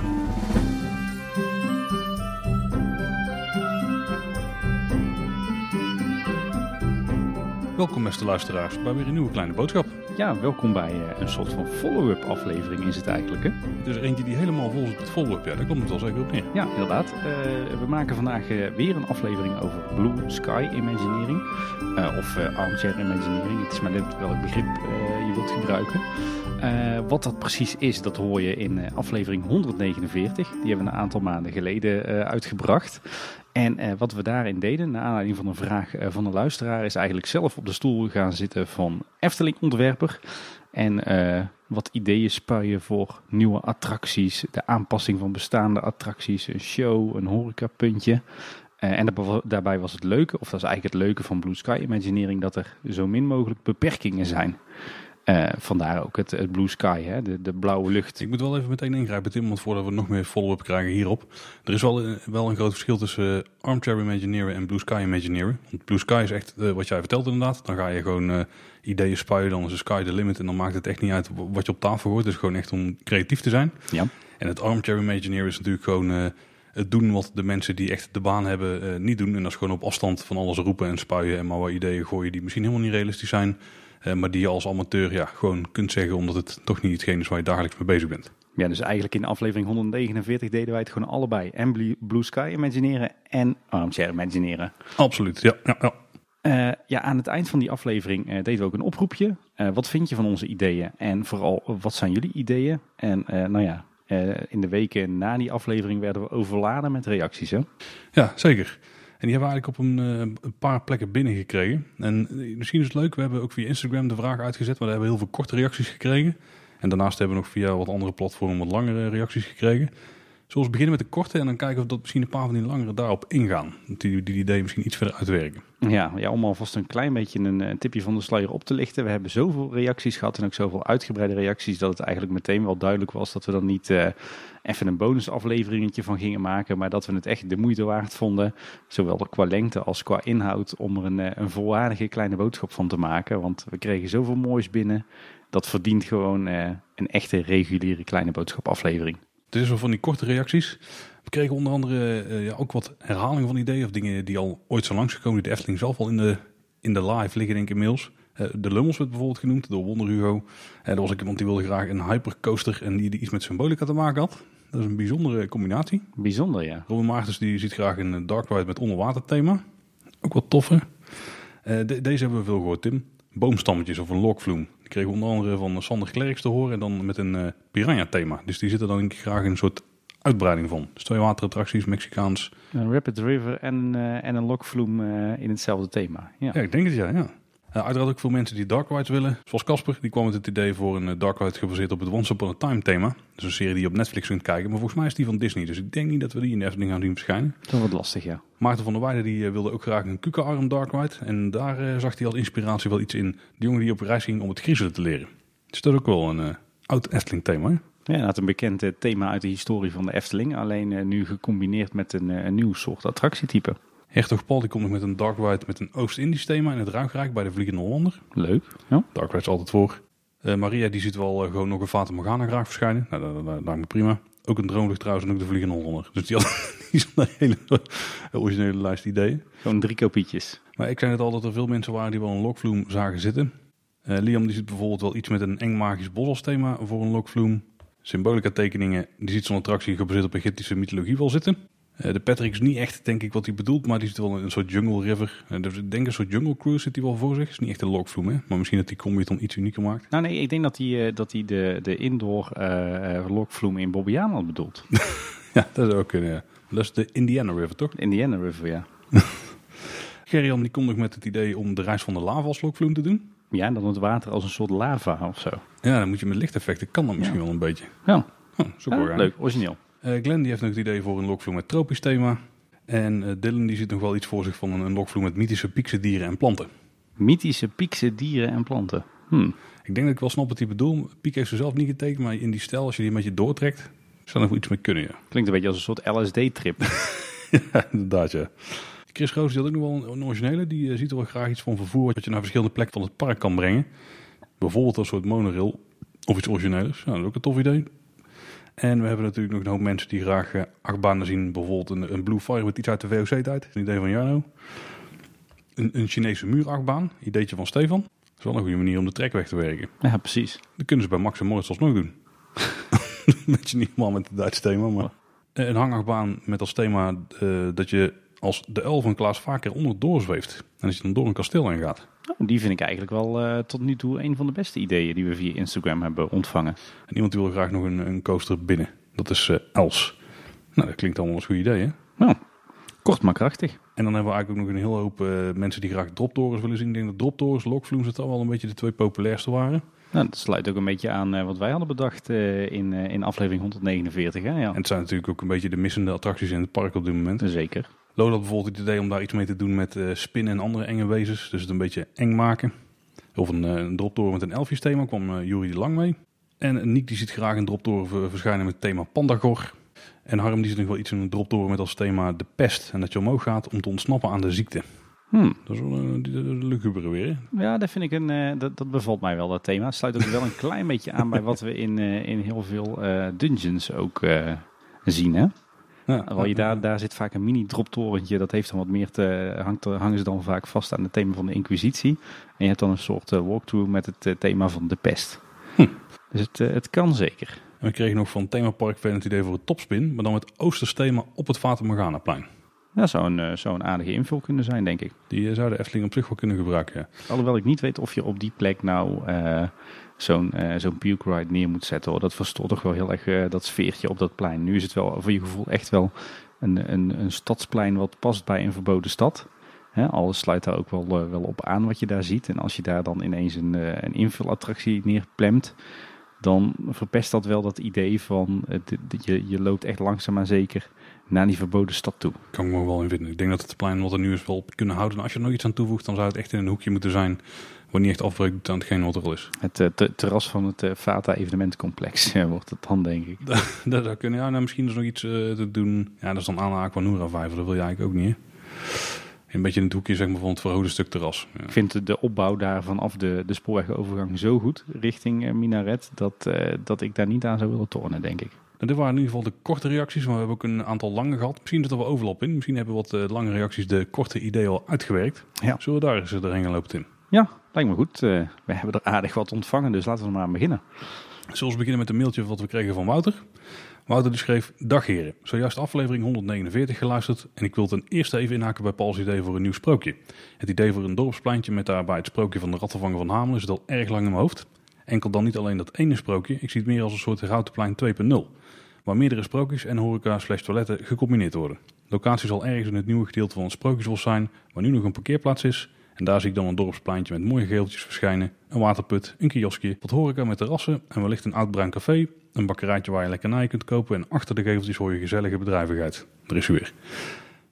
Thank you. Welkom beste luisteraars bij weer een nieuwe kleine boodschap. Ja, welkom bij uh, een soort van follow-up aflevering is het eigenlijk. Hè? Er eentje die helemaal vol zit met follow-up. Ja, daar komt het wel zeker op neer. Ja, inderdaad. Uh, we maken vandaag uh, weer een aflevering over Blue Sky Imagineering. of Armchair Imagineering. Het is maar net welk begrip je wilt gebruiken. wat dat precies is, dat hoor je in aflevering 149. Die hebben we een aantal maanden geleden uitgebracht. En uh, wat we daarin deden, naar aanleiding van een vraag uh, van de luisteraar, is eigenlijk zelf op de stoel gaan zitten van Efteling-ontwerper. En uh, wat ideeën spuien voor nieuwe attracties, de aanpassing van bestaande attracties, een show, een horecapuntje. en daarbij was het leuke, of dat is eigenlijk het leuke van Blue Sky Imagineering, dat er zo min mogelijk beperkingen zijn. Uh, vandaar ook het, het, Blue Sky, hè? De, de, blauwe lucht. Ik moet wel even meteen ingrijpen, Tim, want voordat we nog meer follow-up krijgen hierop. Er is wel, wel een groot verschil tussen uh, Armchair Imagineeren en Blue Sky Imagineeren. Want Blue Sky is echt uh, wat jij vertelt inderdaad. Dan ga je gewoon ideeën spuien, dan is de sky the limit. En dan maakt het echt niet uit wat je op tafel gooit. Het is gewoon echt om creatief te zijn. Ja. En het Armchair Imagineeren is natuurlijk gewoon het doen wat de mensen die echt de baan hebben niet doen. En dat is gewoon op afstand van alles roepen en spuien en maar wat ideeën gooien die misschien helemaal niet realistisch zijn. Uh, maar die je als amateur ja, gewoon kunt zeggen omdat het toch niet hetgeen is waar je dagelijks mee bezig bent. Ja, dus eigenlijk in aflevering 149 deden wij het gewoon allebei. En Blue Sky imagineren en Armchair imagineren. Absoluut, ja. ja, ja. Uh, ja, aan het eind van die aflevering uh, deden we ook een oproepje. Uh, wat vind je van onze ideeën? En vooral, wat zijn jullie ideeën? En nou ja, in de weken na die aflevering werden we overladen met reacties. Hè? Ja, zeker. En die hebben we eigenlijk op een, uh, een, paar plekken binnengekregen. En eh, misschien is het leuk, we hebben ook via Instagram de vraag uitgezet, maar daar hebben we heel veel korte reacties gekregen. En daarnaast hebben we nog via wat andere platformen wat langere reacties gekregen. Zullen we beginnen met de korte en dan kijken of dat misschien een paar van die langere daarop ingaan. Die, die idee misschien iets verder uitwerken. Ja, ja, om alvast een klein beetje een, een, tipje van de sluier op te lichten. We hebben zoveel reacties gehad en ook zoveel uitgebreide reacties dat het eigenlijk meteen wel duidelijk was dat we dan niet uh, even een bonusafleveringetje van gingen maken. Maar dat we het echt de moeite waard vonden, zowel qua lengte als qua inhoud, om er een, eh, een volwaardige kleine boodschap van te maken. Want we kregen zoveel moois binnen. Dat verdient gewoon een echte reguliere kleine boodschap aflevering. Het is wel van die korte reacties. We kregen onder andere uh, ja, ook wat herhalingen van ideeën of dingen die al ooit zijn langsgekomen. Die de Efteling zelf al in de, in de live liggen, denk ik inmiddels. Uh, de Lummels werd bijvoorbeeld genoemd door Wonder Hugo. En er was ik iemand die wilde graag een hypercoaster en die, die iets met symbolica te maken had. Dat is een bijzondere combinatie. Bijzonder, ja. Robin Maartens die ziet graag een dark ride met onderwater thema. Ook wat toffer. De, deze hebben we veel gehoord, Tim. Boomstammetjes of een lokvloem. Die kregen onder andere van Sander Klerks te horen. En dan met een uh, piranha thema. Dus die zitten dan denk ik graag in een soort uitbreiding van. Dus twee waterattracties, Mexicaans. Een Rapid River en, uh, en een lokvloem uh, in hetzelfde thema. Ja. ja, ik denk het ja. ja. Uh, uiteraard ook veel mensen die Dark Rides willen. Zoals Casper, die kwam met het idee voor een Dark Ride gebaseerd op het Once Upon a Time thema. Dus een serie die je op Netflix kunt kijken. Maar volgens mij is die van Disney. Dus ik denk niet dat we die in de Efteling gaan zien verschijnen. Dat wordt lastig, ja. Maarten van der Weijden die wilde ook graag een Kuka-arm Dark Ride. En daar zag hij als inspiratie wel iets in. De jongen die op reis ging om het griezelen te leren. Dus dat is ook wel een oud Efteling thema. Hè? Ja, dat een bekend thema uit de historie van de Efteling. Alleen nu gecombineerd met een, een nieuw soort attractietype. Hertog Paul die komt nog met een Dark Ride met een Oost-Indisch thema in het Ruigrijk bij de Vliegende Hollander. Leuk. Ja. Dark Ride is altijd voor. Uh, Maria die ziet wel gewoon nog een Fata Morgana graag verschijnen. Nou, dat, dat, dat prima. Ook een Droomlucht trouwens en ook de Vliegende Hollander. Dus die had die een hele originele lijst ideeën. Gewoon drie kopietjes. Maar ik zei het al dat er veel mensen waren die wel een lokvloem zagen zitten. Liam die ziet bijvoorbeeld wel iets met een eng magisch bos als thema voor een lokvloem. Symbolica tekeningen, die ziet zo'n attractie gebaseerd op Egyptische mythologie wel zitten. Uh, de Patrick is niet echt, denk ik, wat hij bedoelt, maar die zit wel in een soort jungle river. Uh, dus ik denk een soort jungle cruise zit hij wel voor zich. Is niet echt een lokvloem, hè? Maar misschien dat die combi het dan iets unieker maakt. Nou nee, ik denk dat hij, uh, dat hij de, de indoor lokvloem in Bobbejaanland bedoelt. ja, dat zou ook kunnen, ja. Dat is de Indiana River, toch? Indiana River, ja. Gerrian die komt nog met het idee om de reis van de lava als lokvloem te doen. Ja, dan het water als een soort lava of zo. Ja, dan moet je met lichteffecten, kan dat misschien ja. wel een beetje. Ja. Oh, zo leuk, origineel. Uh, Glenn die heeft nog het idee voor een lokvloem met tropisch thema. En uh, Dylan die ziet nog wel iets voor zich van een, een lokvloem met mythische piekse dieren en planten. Mythische piekse dieren en planten. Hm. Ik denk dat ik wel snap wat hij bedoelt. Piek heeft ze zelf niet getekend, maar in die stijl, als je die met je doortrekt, zou er nog iets mee kunnen. Ja. Klinkt een beetje als een soort LSD-trip. ja, inderdaad ja. Chris Roos die had ook nog wel een originele. Die uh, ziet er wel graag iets van vervoer wat je naar verschillende plekken van het park kan brengen. Bijvoorbeeld een soort monorail of iets origineels. Nou, dat is ook een tof idee. En we hebben natuurlijk nog een hoop mensen die graag uh, achtbanen zien. Bijvoorbeeld een, een Blue Fire met iets uit de VOC-tijd. Een idee van Jarno. Een, een Chinese muurachtbaan. Ideetje van Stefan. Dat is wel een goede manier om de trek weg te werken. Ja, precies. Dat kunnen ze bij Max en Moritz alsnog doen. Beetje niet helemaal met het Duitse thema, maar... Een hangachtbaan met als thema uh, dat je als de L van Klaas vaker onderdoor zweeft. En als je dan door een kasteel heen gaat. Oh, die vind ik eigenlijk wel uh, tot nu toe een van de beste ideeën die we via Instagram hebben ontvangen. En iemand wil graag nog een, een coaster binnen. Dat is uh, Els. Nou, dat klinkt allemaal als een goed idee, hè? Nou, kort maar krachtig. En dan hebben we eigenlijk ook nog een hele hoop uh, mensen die graag droptorens willen zien. Ik denk dat droptorens, lokvloems, het al wel een beetje de twee populairste waren. Nou, dat sluit ook een beetje aan uh, wat wij hadden bedacht uh, in, in aflevering 149. Hè? Ja. En het zijn natuurlijk ook een beetje de missende attracties in het park op dit moment. Zeker. Lola bijvoorbeeld het idee om daar iets mee te doen met spinnen en andere enge wezens. Dus het een beetje eng maken. Of een, een droptoren met een elfjes thema kwam uh, Jury de Lang mee. En Nick die ziet graag een droptoren verschijnen met het thema Pandagor. En Harm die ziet nog wel iets in een droptoren met als thema de pest. En dat je omhoog gaat om te ontsnappen aan de ziekte. Hmm. Dat is wel een uh, lugubere weer. Ja, dat vind ik een. Uh, dat, dat bevalt mij wel, dat thema. Het sluit ook wel een klein beetje aan bij wat we in, uh, in heel veel dungeons ook zien. Hè? Ja, je daar, daar zit vaak een mini-droptorentje. Dat heeft dan wat meer te. Hangt, hangen ze dan vaak vast aan het thema van de Inquisitie. En je hebt dan een soort walkthrough met het thema van de pest. Hm. Dus het, het kan zeker. En we kregen nog van Themapark het idee voor het topspin. Maar dan met Oostersthema op het Fata Morgana-plein. Dat zou een, zou een aardige invul kunnen zijn, denk ik. Die zou de Efteling op zich wel kunnen gebruiken, ja. Alhoewel ik niet weet of je op die plek nou uh, zo'n zo'n puke ride neer moet zetten. Hoor. Dat verstoort toch wel heel erg dat sfeertje op dat plein. Nu is het wel voor je gevoel echt wel een, een, een stadsplein wat past bij een verboden stad. Hè, alles sluit daar ook wel, wel op aan wat je daar ziet. En als je daar dan ineens een, een invulattractie neerplemt, dan verpest dat wel dat idee van je, je loopt echt langzaam maar zeker naar die verboden stad toe. Kan ik me wel in vinden. Ik denk dat het plein wat er nu is wel kunnen houden. En als je er nog iets aan toevoegt, dan zou het echt in een hoekje moeten zijn. Waar niet echt afbreuk doet aan hetgeen wat er al is. Het uh, te terras van het uh, Fata evenementcomplex uh, wordt het dan, denk ik. dat, dat zou kunnen. Ja, nou, misschien is nog iets te doen. Ja, dat is dan aan Aquanura Vijver. Dat wil je eigenlijk ook niet. Hè? Een beetje in het hoekje zeg maar, van het verhoogde stuk terras. Ja. Ik vind de opbouw daar vanaf de, de spoorwegovergang zo goed richting Minaret. Dat, dat ik daar niet aan zou willen tornen, denk ik. Nou, dit waren in ieder geval de korte reacties, maar we hebben ook een aantal lange gehad. Misschien zit er wel overlap in. Misschien hebben wat lange reacties de korte ideeën al uitgewerkt. Ja. Zullen we daar eens doorheen gaan lopen, Tim? Ja, lijkt me goed. Uh, we hebben er aardig wat ontvangen, dus laten we maar aan beginnen. Zullen we beginnen met een mailtje wat we kregen van Wouter. Wouter die schreef, dag heren, zojuist aflevering 149 geluisterd en ik wil ten eerste even inhaken bij Pauls idee voor een nieuw sprookje. Het idee voor een dorpspleintje met daarbij het sprookje van de rattenvanger van Hamelen zit al erg lang in mijn hoofd. Enkel dan niet alleen dat ene sprookje, ik zie het meer als een soort Routenplein 2.0 waar meerdere sprookjes en horeca slash toiletten gecombineerd worden. Locatie zal ergens in het nieuwe gedeelte van het sprookjesbos zijn, waar nu nog een parkeerplaats is. En daar zie ik dan een dorpspleintje met mooie geeltjes verschijnen, een waterput, een kioskje, wat horeca met terrassen en wellicht een oud bruin café, een bakkerijtje waar je lekkernijen kunt kopen en achter de geveltjes hoor je gezellige bedrijvigheid. Er is u weer.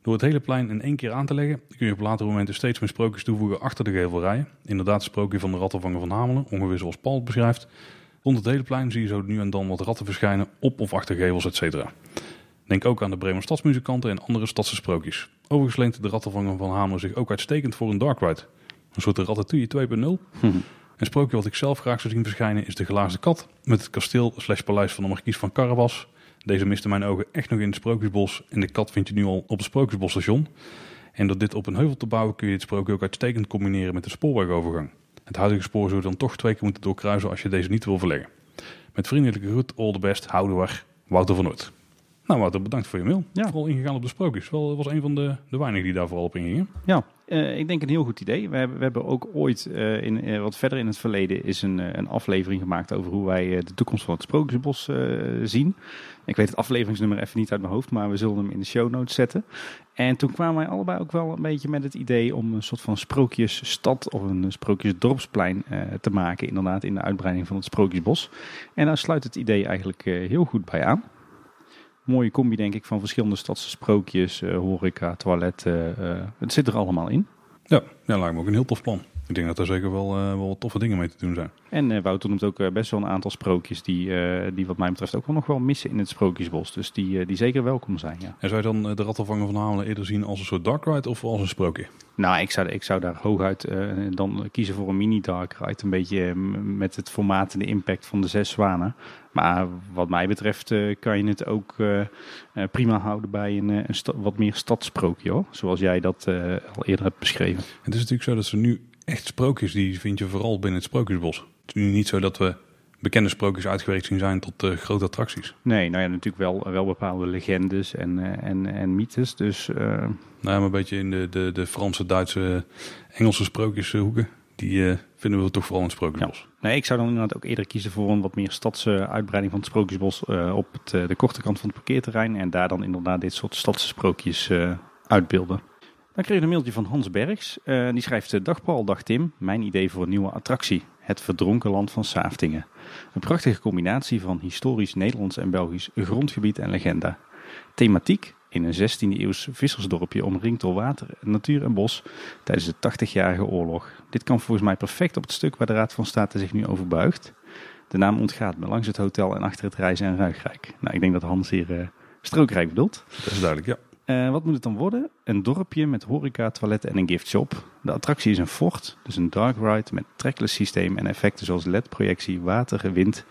Door het hele plein in één keer aan te leggen, kun je op latere momenten steeds meer sprookjes toevoegen achter de gevelrijen. Inderdaad, het sprookje van de rattenvanger van Hamelen, ongeveer zoals Paul het beschrijft. Rond het hele plein zie je zo nu en dan wat ratten verschijnen op of achter gevels, etc. Denk ook aan de Bremer stadsmuzikanten en andere stadse sprookjes. Overigens leent de rattenvanger van Hamelen zich ook uitstekend voor een dark ride. Een soort ratatouille 2.0. Een sprookje wat ik zelf graag zou zien verschijnen is de Glazen Kat met het kasteel slash paleis van de markies van Carabas. Deze miste mijn ogen echt nog in het Sprookjesbos en de kat vind je nu al op het Sprookjesbosstation. En door dit op een heuvel te bouwen kun je het sprookje ook uitstekend combineren met de spoorwegovergang. Het huidige spoor zou je dan toch twee keer moeten doorkruisen als je deze niet wil verleggen. Met vriendelijke groet, all the best, houdoer, Wouter van Noord. Nou Wouter, bedankt voor je mail. Ja. Vooral ingegaan op de sprookjes. Wel was een van de, de weinigen die daar vooral op ingingen. Ja, uh, ik denk een heel goed idee. We hebben, we hebben ook ooit, uh, in, uh, wat verder in het verleden, is een, een aflevering gemaakt over hoe wij de toekomst van het Sprookjesbos zien. Ik weet het afleveringsnummer even niet uit mijn hoofd, maar we zullen hem in de show notes zetten. En toen kwamen wij allebei ook wel een beetje met het idee om een soort van sprookjesstad of een sprookjesdorpsplein te maken. Inderdaad, in de uitbreiding van het Sprookjesbos. En daar sluit het idee eigenlijk heel goed bij aan mooie combi, denk ik, van verschillende stadse sprookjes, uh, horeca, toiletten. Uh, het zit er allemaal in. Ja, ja, lijkt me ook een heel tof plan. Ik denk dat er zeker wel, eh, wel toffe dingen mee te doen zijn. En eh, Wouter noemt ook eh, best wel een aantal sprookjes die, die wat mij betreft ook wel nog wel missen in het Sprookjesbos. Dus die, die zeker welkom zijn, ja. En zou je dan de Rattenvanger van Hamelen eerder zien als een soort dark ride of als een sprookje? Nou, ik zou, ik zou daar hooguit dan kiezen voor een mini-dark ride. Een beetje met het formaat en de impact van de zes zwanen. Maar wat mij betreft kan je het ook prima houden bij een, wat meer stadsprookje, hoor. Zoals jij dat al eerder hebt beschreven. Het is natuurlijk zo dat ze nu echt sprookjes, die vind je vooral binnen het Sprookjesbos. Het is nu niet zo dat we bekende sprookjes uitgewerkt zien zijn tot eh, grote attracties. Nee, nou ja, natuurlijk wel, wel bepaalde legendes en, eh, en, en mythes. Dus eh, Nou, ja, maar een beetje in de, de, de Franse, Duitse, Engelse sprookjeshoeken. Die vinden we toch vooral in het Sprookjesbos. nee, ik zou dan inderdaad ook eerder kiezen voor een wat meer stadse uitbreiding van het Sprookjesbos op het, de korte kant van het parkeerterrein. En daar dan inderdaad dit soort stadse sprookjes uitbeelden. Dan kreeg ik een mailtje van Hans Bergs. Eh, die schrijft, eh, dag Paul, dag Tim. Mijn idee voor een nieuwe attractie. Het verdronken land van Saaftingen. Een prachtige combinatie van historisch Nederlands en Belgisch grondgebied en legenda. Thematiek in een 16e eeuws vissersdorpje omringd door water, natuur en bos tijdens de 80-jarige oorlog. Dit kan volgens mij perfect op het stuk waar de Raad van State zich nu over buigt. De naam ontgaat me langs het hotel en achter het reizen en Ruigrijk. Nou, ik denk dat Hans hier eh, strookrijk bedoelt. Dat is duidelijk, ja. Eh, wat moet het dan worden? Een dorpje met horeca, toiletten en een giftshop. De attractie is een fort, dus een dark ride met trackless systeem en effecten zoals LED-projectie, water, wind.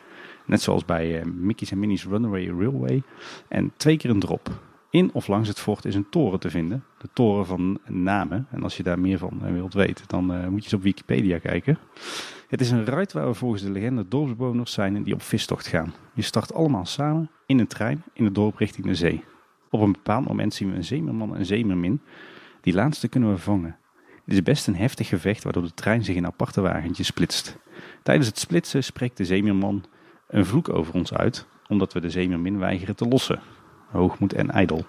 Net zoals bij eh, Mickey's en Minnie's Runaway Railway. En twee keer een drop. In of langs het fort is een toren te vinden. De toren van Namen. En als je daar meer van eh, wilt weten, dan moet je eens op Wikipedia kijken. Het is een ride waar we volgens de legende dorpsbewoners zijn die op vistocht gaan. Je start allemaal samen in een trein in het dorp richting de zee. Op een bepaald moment zien we een zeemerman en een zeemermin. Die laatste kunnen we vangen. Dit is best een heftig gevecht waardoor de trein zich in aparte wagentjes splitst. Tijdens het splitsen spreekt de zeemerman een vloek over ons uit, omdat we de zeemermin weigeren te lossen. Hoogmoed en ijdel.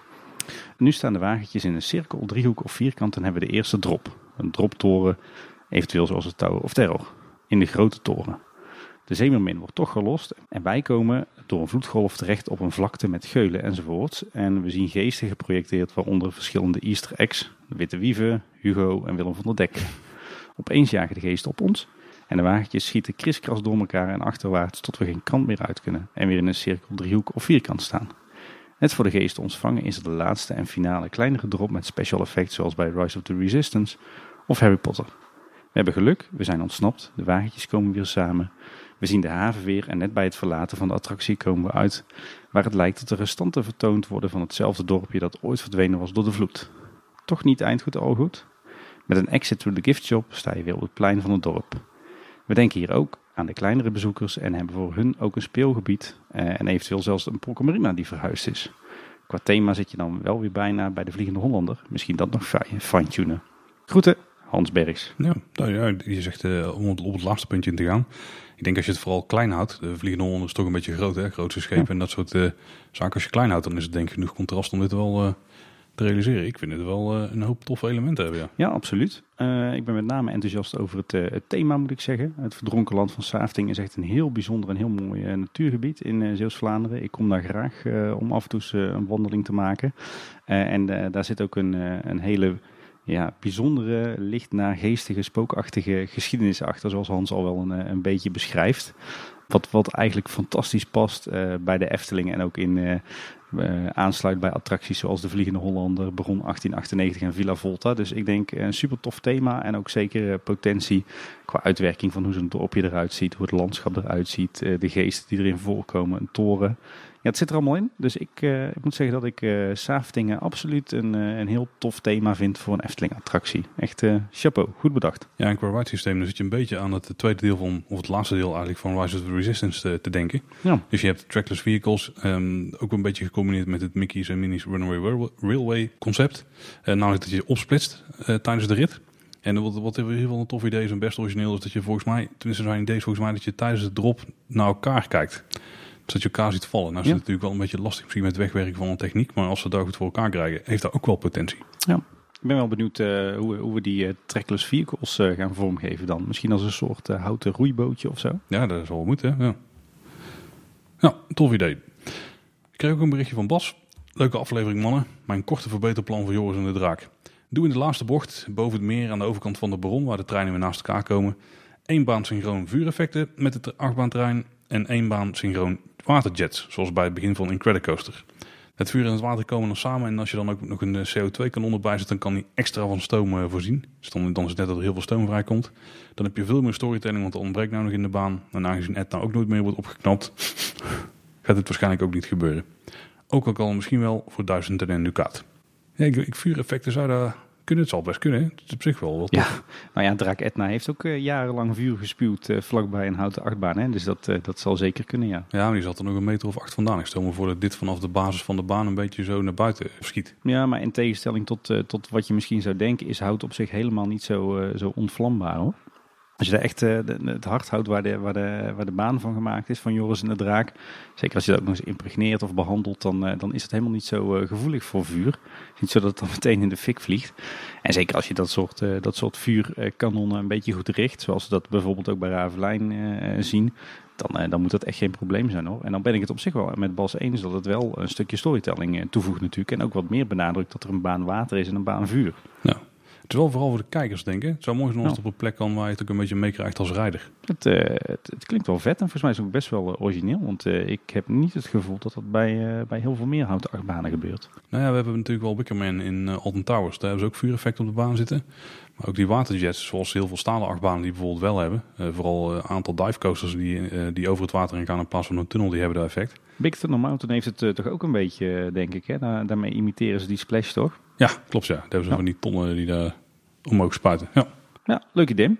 Nu staan de wagentjes in een cirkel, driehoek of vierkant en hebben we de eerste drop. Een droptoren, eventueel zoals het Tower of Terror, in de grote toren. De zeemermin wordt toch gelost en wij komen door een vloedgolf terecht op een vlakte met geulen enzovoorts. En we zien geesten geprojecteerd, waaronder verschillende easter eggs. De Witte Wieven, Hugo en Willem van der Dek. Opeens jagen de geesten op ons en de wagentjes schieten kriskras door elkaar en achterwaarts tot we geen kant meer uit kunnen. En weer in een cirkel, driehoek of vierkant staan. Net voor de geesten ons vangen is er de laatste en finale kleinere drop met special effects zoals bij Rise of the Resistance of Harry Potter. We hebben geluk, we zijn ontsnapt, de wagentjes komen weer samen. We zien de haven weer en net bij het verlaten van de attractie komen we uit waar het lijkt dat de restanten vertoond worden van hetzelfde dorpje dat ooit verdwenen was door de vloed. Toch niet eindgoed al goed? Met een exit through the gift shop sta je weer op het plein van het dorp. We denken hier ook aan de kleinere bezoekers en hebben voor hun ook een speelgebied eh, en eventueel zelfs een Polkamarina die verhuisd is. Qua thema zit je dan wel weer bijna bij de Vliegende Hollander. Misschien dat nog fi- fine-tunen. Groeten, Hans Bergs. Ja, nou ja, je zegt eh, om op het laatste puntje in te gaan. Ik denk als je het vooral klein houdt. De Vliegende Hollander is toch een beetje groot, hè? Grootste schepen Ja. en dat soort eh, zaken. Als je klein houdt, dan is het denk ik genoeg contrast om dit wel eh, te realiseren. Ik vind het wel eh, een hoop toffe elementen hebben, ja. Ja, absoluut. Eh, ik ben met name enthousiast over het, eh, het thema, moet ik zeggen. Het verdronken land van Safting is echt een heel bijzonder en heel mooi eh, natuurgebied in eh, Zeeuws-Vlaanderen. Ik kom daar graag eh, om af en toe eh, een wandeling te maken. Eh, en eh, daar zit ook een, eh, een hele ja, bijzondere, licht naargeestige, spookachtige geschiedenis achter, zoals Hans al wel een, eh, een beetje beschrijft. Wat, wat eigenlijk fantastisch past eh, bij de Efteling en ook in, eh, aansluit bij attracties zoals de Vliegende Hollander, Bron 1898 en Villa Volta. Dus ik denk een super tof thema en ook zeker potentie qua uitwerking van hoe zo'n dorpje eruit ziet, hoe het landschap eruit ziet, de geesten die erin voorkomen, een toren. Ja, het zit er allemaal in. Dus ik, eh, ik moet zeggen dat ik eh Saaftingen absoluut een, eh, een heel tof thema vind voor een Efteling-attractie. Echt chapeau, goed bedacht. Ja, en qua ride systeem, dan zit je een beetje aan het tweede deel van, of het laatste deel eigenlijk van Rise of the Resistance te, te denken. Ja. Dus je hebt trackless vehicles, ehm, ook een beetje gecombineerd met het Mickey's en Minnie's Runaway Rail- Railway concept. Namelijk dat je opsplitst tijdens de rit. En wat, wat in ieder geval een tof idee is en best origineel is dat je volgens mij, tenminste zijn idee is volgens mij dat je tijdens de drop naar elkaar kijkt. Dat je elkaar ziet vallen. Nou is Ja. het natuurlijk wel een beetje lastig misschien met het wegwerken van een techniek, maar als ze daar goed voor elkaar krijgen, heeft dat ook wel potentie. Ik ben wel benieuwd eh, hoe, hoe we die eh, trackless vehicles eh, gaan vormgeven dan. Misschien als een soort houten roeibootje of zo. Ja, dat is wel moeten. Ja. ja, tof idee. Ik kreeg ook een berichtje van Bas. Leuke aflevering, mannen. Mijn korte verbeterplan voor Joris en de Draak. Doe in de laatste bocht, boven het meer aan de overkant van de bron, waar de treinen weer naast elkaar komen, één baan synchroon vuureffecten met het achtbaantrein en één baan synchroon waterjets, zoals bij het begin van Incredicoaster. Het vuur en het water komen dan samen en als je dan ook nog een eh, CO2-kanon erbij zet, dan kan die extra van stoom uh, voorzien. Dus dan, is het net dat er heel veel stoom vrijkomt. Dan heb je veel meer storytelling, want er ontbreekt nou nog in de baan. En aangezien Ed nou ook nooit meer wordt opgeknapt, gaat het waarschijnlijk ook niet gebeuren. Ook al kan misschien wel voor duizenden en een ducaat. Ja, ik, ik vuureffecten zou kunnen. Het zal best kunnen. Het is op zich wel wat. Ja, nou ja, Draak Etna heeft ook uh, jarenlang vuur gespuwd uh, vlakbij een houten achtbaan. Hè? Dus dat, uh, dat zal zeker kunnen, ja. Ja, maar die zat er nog een meter of acht vandaan gestomen voordat dit vanaf de basis van de baan een beetje zo naar buiten schiet. Ja, maar in tegenstelling tot, tot wat je misschien zou denken, is hout op zich helemaal niet zo, zo ontvlambaar hoor. Als je daar echt de, het hart houdt waar de, waar, de, waar de baan van gemaakt is, van Joris en de Draak. Zeker als je dat ook nog eens impregneert of behandelt, dan, uh, dan is het helemaal niet zo uh, gevoelig voor vuur. Niet zo dat het dan meteen in de fik vliegt. En zeker als je dat soort, dat soort vuurkanonnen een beetje goed richt, zoals we dat bijvoorbeeld ook bij Ravelijn zien. Dan, dan moet dat echt geen probleem zijn hoor. En dan ben ik het op zich wel met Bas eens dat het wel een stukje storytelling toevoegt natuurlijk. En ook wat meer benadrukt dat er een baan water is en een baan vuur. Ja. Het is wel vooral voor de kijkers, denk ik. Het zou mooi zijn als het op een plek kan waar je het ook een beetje meekrijgt als rijder. Het, uh, het, het, klinkt wel vet en volgens mij is het ook best wel uh, origineel. Want uh, ik heb niet het gevoel dat dat bij, bij heel veel meer houten achtbanen gebeurt. Nou ja, we hebben natuurlijk wel Wickerman in Alton Towers. Daar hebben ze ook vuureffect op de baan zitten. Maar ook die waterjets, zoals heel veel stalen achtbanen die bijvoorbeeld wel hebben. vooral een aantal divecoasters die, die over het water in gaan in plaats van een tunnel, die hebben daar effect. Big Thunder Mountain heeft het toch ook een beetje, denk ik. Hè? Daar, daarmee imiteren ze die splash, toch? Ja, klopt ja. Daar hebben ze ja. van die tonnen die daar omhoog spuiten. Ja. ja, leuk idee.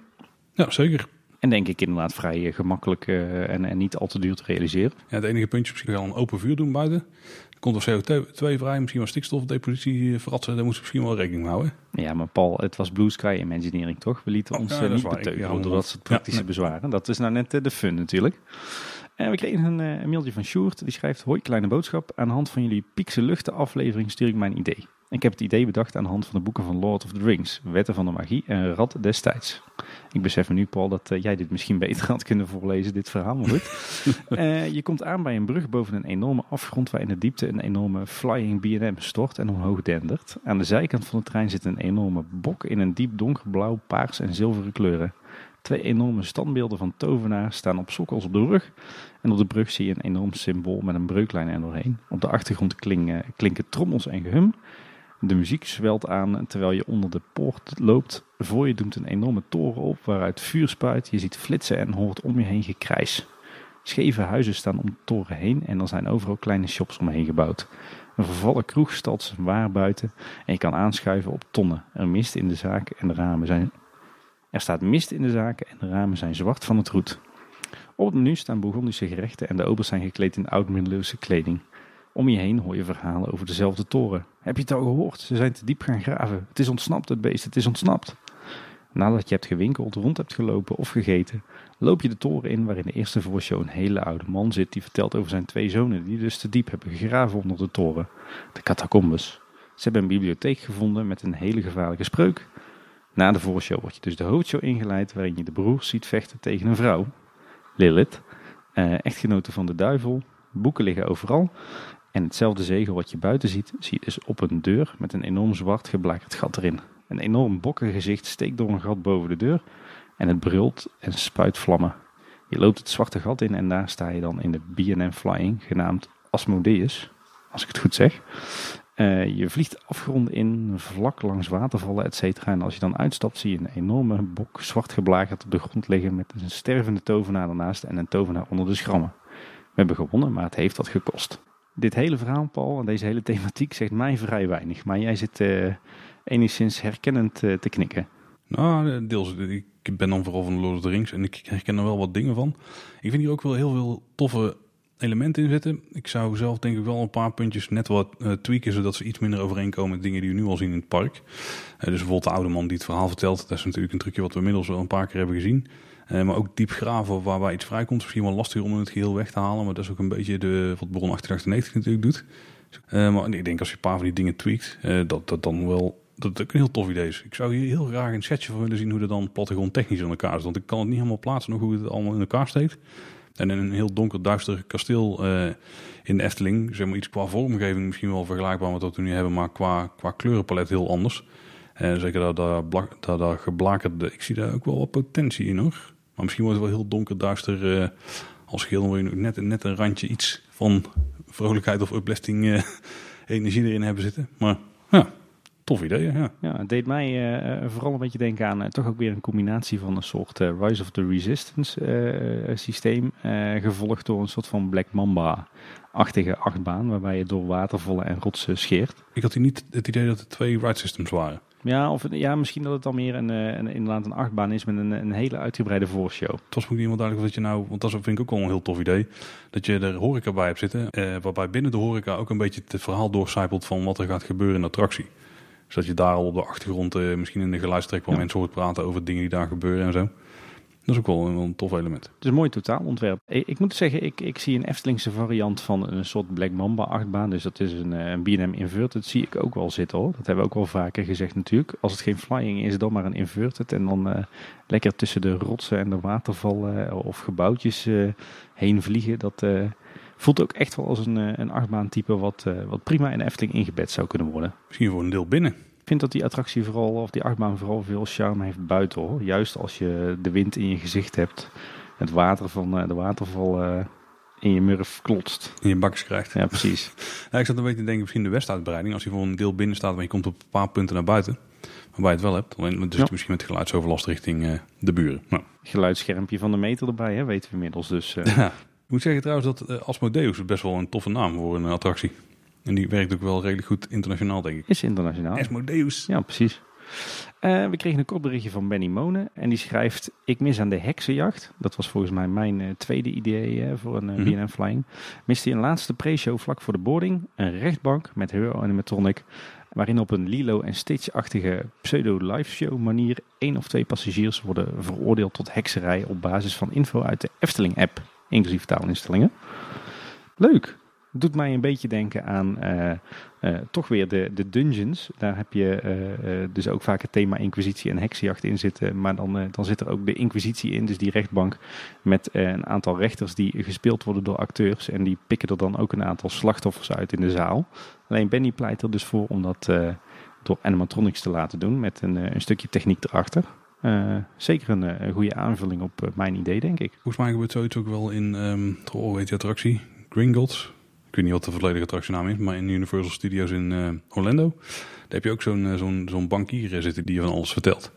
Ja, zeker. En denk ik inderdaad vrij gemakkelijk uh, en, en, niet al te duur te realiseren. Ja, het enige puntje misschien wel een open vuur doen buiten. Dan komt er CO2 vrij, misschien wel stikstofdepositie verratsen. Daar moest je misschien wel rekening mee houden. Ja, maar Paul, het was Blue Sky Imagineering toch? We lieten ons ja, niet beteugelen door dat soort praktische ja, nee. bezwaren. Dat is nou net de fun natuurlijk. En we kregen een, uh, een mailtje van Sjoerd. Die schrijft, hoi kleine boodschap. Aan de hand van jullie Piekse Luchten aflevering stuur ik mijn idee. Ik heb het idee bedacht aan de hand van de boeken van Lord of the Rings, Wetten van de Magie en Rad destijds. Ik besef me nu, Paul, dat uh, jij dit misschien beter had kunnen voorlezen, dit verhaal. Maar goed. uh, je komt aan bij een brug boven een enorme afgrond waar in de diepte een enorme flying B&M stort en omhoog dendert. Aan de zijkant van de trein zit een enorme bok in een diep donkerblauw, paars en zilveren kleuren. Twee enorme standbeelden van tovenaars staan op sokkels op de rug. En op de brug zie je een enorm symbool met een breuklijn er doorheen. Op de achtergrond klinken, klinken trommels en gehum. De muziek zwelt aan terwijl je onder de poort loopt. Voor je doemt een enorme toren op waaruit vuur spuit. Je ziet flitsen en hoort om je heen gekrijs. Scheve huizen staan om de toren heen en er zijn overal kleine shops omheen gebouwd. Een vervallen kroeg stalt zijn waar buiten en je kan aanschuiven op tonnen. Er mist in de zaak en de ramen zijn... Er staat mist in de zaken en de ramen zijn zwart van het roet. Op het menu staan Bourgondische gerechten en de obers zijn gekleed in oud-middeleeuwse kleding. Om je heen hoor je verhalen over dezelfde toren. Heb je het al gehoord? Ze zijn te diep gaan graven. Het is ontsnapt, het beest, het is ontsnapt. Nadat je hebt gewinkeld, rond hebt gelopen of gegeten, loop je de toren in waarin de eerste voorshow een hele oude man zit die vertelt over zijn twee zonen die dus te diep hebben gegraven onder de toren. De catacombes. Ze hebben een bibliotheek gevonden met een hele gevaarlijke spreuk. Na de voorshow word je dus de hoofdshow ingeleid waarin je de broers ziet vechten tegen een vrouw. Lilith, eh, echtgenote van de duivel. Boeken liggen overal en hetzelfde zegel wat je buiten ziet, zie je dus op een deur met een enorm zwart geblakerd gat erin. Een enorm bokkengezicht steekt door een gat boven de deur en het brult en spuit vlammen. Je loopt het zwarte gat in en daar sta je dan in de B&M Flying, genaamd Asmodeus, als ik het goed zeg. Uh, je vliegt afgronden in, vlak langs watervallen, et cetera. En als je dan uitstapt, zie je een enorme bok zwart geblakerd op de grond liggen met een stervende tovenaar ernaast en een tovenaar onder de schrammen. We hebben gewonnen, maar het heeft wat gekost dit hele verhaal, Paul, en deze hele thematiek zegt mij vrij weinig. Maar jij zit uh, enigszins herkennend uh, te knikken. Nou, eh, deels. Ik ben dan vooral van de Lord of the Rings en ik herken er wel wat dingen van. Ik vind hier ook wel heel veel toffe elementen in zitten. Ik zou zelf denk ik wel een paar puntjes net wat uh, tweaken, zodat ze iets minder overeenkomen met dingen die we nu al zien in het park. Uh, dus bijvoorbeeld de oude man die het verhaal vertelt. Dat is natuurlijk een trucje wat we inmiddels wel een paar keer hebben gezien. Uh, maar ook diep graven waarbij iets vrijkomt. Misschien wel lastig om het geheel weg te halen. Maar dat is ook een beetje de, wat Bron 1898 natuurlijk doet. Maar ik denk als je een paar van die dingen tweakt, dat dat dan wel dat ook een heel tof idee is. Ik zou hier heel graag een setje van willen zien hoe er dan plattegrond technisch in elkaar zit. Want ik kan het niet helemaal plaatsen hoe het allemaal in elkaar steekt. En in een heel donker, duister kasteel in de Efteling, zeg maar iets qua vormgeving misschien wel vergelijkbaar met wat we nu hebben, maar qua, qua kleurenpalet heel anders. En zeker dat, dat, dat, geblakerde, ik zie daar ook wel wat potentie in hoor. Maar misschien wordt het wel heel donker, duister uh, als geheel. Wil je net, net een randje iets van vrolijkheid of uplifting energie erin hebben zitten. Maar ja, tof idee. Ja, ja het deed mij uh, vooral een beetje denken aan toch ook weer een combinatie van een soort Rise of the Resistance systeem. gevolgd door een soort van Black Mamba-achtige achtbaan. Waarbij je door watervallen en rotsen scheert. Ik had hier niet het idee dat er twee ride systems waren. Ja, of ja, misschien dat het dan meer een, een, inderdaad een achtbaan is met een, een hele uitgebreide voorshow. Het was me niet helemaal duidelijk dat je nou, want dat vind ik ook wel een heel tof idee, dat je er horeca bij hebt zitten, eh, waarbij binnen de horeca ook een beetje het verhaal doorcijpelt van wat er gaat gebeuren in de attractie. Zodat je daar al op de achtergrond eh, misschien in de geluidstrek waar mensen hoort praten over dingen die daar gebeuren en zo. Dat is ook wel een, tof element. Het is een mooi totaalontwerp. Ik, ik moet zeggen, ik, ik zie een Eftelingse variant van een soort Black Mamba achtbaan. Dus dat is een, eh, een B&M Inverted. zie ik ook wel zitten hoor. Dat hebben we ook wel vaker gezegd natuurlijk. Als het geen flying is, dan maar een Inverted. En dan uh, lekker tussen de rotsen en de watervallen uh, of gebouwtjes uh, heen vliegen. Dat voelt ook echt wel als een, een achtbaan type wat, wat prima in Efteling ingebed zou kunnen worden. Misschien voor een deel binnen. Ik vind dat die attractie vooral, of die achtbaan vooral veel charme heeft buiten hoor. Juist als je de wind in je gezicht hebt, het water van eh, de waterval in je murf klotst. In je bakjes krijgt. Ja, precies. ja, ik zat een beetje te denken, misschien de westuitbreiding. Als je voor een deel binnen staat, maar je komt op een paar punten naar buiten. Waarbij je het wel hebt. Alleen dus ja. misschien met geluidsoverlast richting uh, de buren. Nou. Geluidsschermpje van de meter erbij, hè, weten we inmiddels. Dus, ja. Ik moet zeggen trouwens dat uh, Asmodeus best wel een toffe naam voor een attractie. En die werkt ook wel redelijk goed internationaal, denk ik. Is internationaal. Esmodeus. Ja, precies. Uh, we kregen een kopberichtje van Benny Monen. En die schrijft: Ik mis aan de heksenjacht. Dat was volgens mij mijn uh, tweede idee uh, voor een uh, BNM Flying. Miste een laatste pre-show vlak voor de boarding. Een rechtbank met Hero Animatronic. Waarin op een Lilo en Stitch-achtige pseudo-liveshow manier één of twee passagiers worden veroordeeld tot hekserij op basis van info uit de Efteling-app, inclusief taalinstellingen. Leuk doet mij een beetje denken aan uh, uh, toch weer de, de dungeons. Daar heb je uh, dus ook vaak het thema inquisitie en heksenjacht in zitten. Maar dan, dan zit er ook de inquisitie in, dus die rechtbank met een aantal rechters die gespeeld worden door acteurs. En die pikken er dan ook een aantal slachtoffers uit in de zaal. Alleen Benny pleit er dus voor om dat door animatronics te laten doen met een, een stukje techniek erachter. Zeker een, een, goede aanvulling op mijn idee, denk ik. Volgens mij gebeurt zoiets ook wel in, um, weet je attractie, Gringotts weet niet wat de volledige attractienaam is, maar in Universal Studios in Orlando. Daar heb je ook zo'n zo'n zo'n bankier zitten die je van alles vertelt.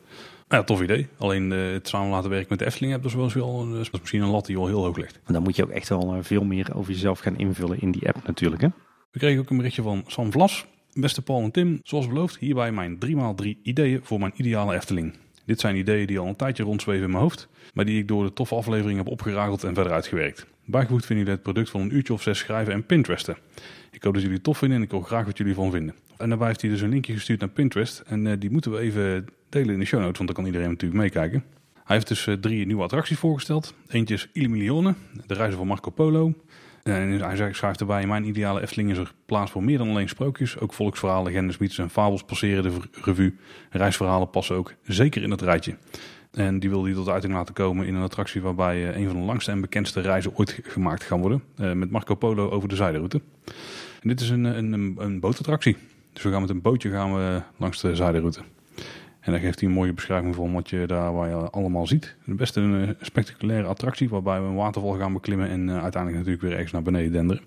Nou ja, tof idee. Alleen uh, het samen laten werken met de Efteling heb, is, wel, dat is misschien een lat die wel heel hoog ligt. En dan moet je ook echt wel veel meer over jezelf gaan invullen in die app natuurlijk. Hè? We kregen ook een berichtje van Sam Vlas. Beste Paul en Tim, zoals beloofd, hierbij mijn 3x3 ideeën voor mijn ideale Efteling. Dit zijn ideeën die al een tijdje rondzweven in mijn hoofd, maar die ik door de toffe aflevering heb opgerakeld en verder uitgewerkt. Bijgevoegd vinden jullie het product van een uurtje of zes schrijven en Pinteresten. Ik hoop dat jullie het tof vinden en ik wil graag wat jullie van vinden. En daarbij heeft hij dus een linkje gestuurd naar Pinterest en uh, die moeten we even delen in de show notes, want dan kan iedereen natuurlijk meekijken. Hij heeft dus uh, drie nieuwe attracties voorgesteld. Eentje is Il de reizen van Marco Polo. En hij schrijft erbij, mijn ideale Efteling is er plaats voor meer dan alleen sprookjes. Ook volksverhalen, legendes, mythes en fabels passeren de revue. Reisverhalen passen ook zeker in het rijtje. En die wil hij tot uiting laten komen in een attractie waarbij uh, een van de langste en bekendste reizen ooit gemaakt gaan worden. Uh, met Marco Polo over de zijderoute. En dit is een, een, een bootattractie. Dus we gaan met een bootje gaan we langs de zijderoute. En daar geeft hij een mooie beschrijving van wat je daar waar je allemaal ziet. Best een uh, spectaculaire attractie waarbij we een waterval gaan beklimmen en uh, uiteindelijk natuurlijk weer ergens naar beneden denderen.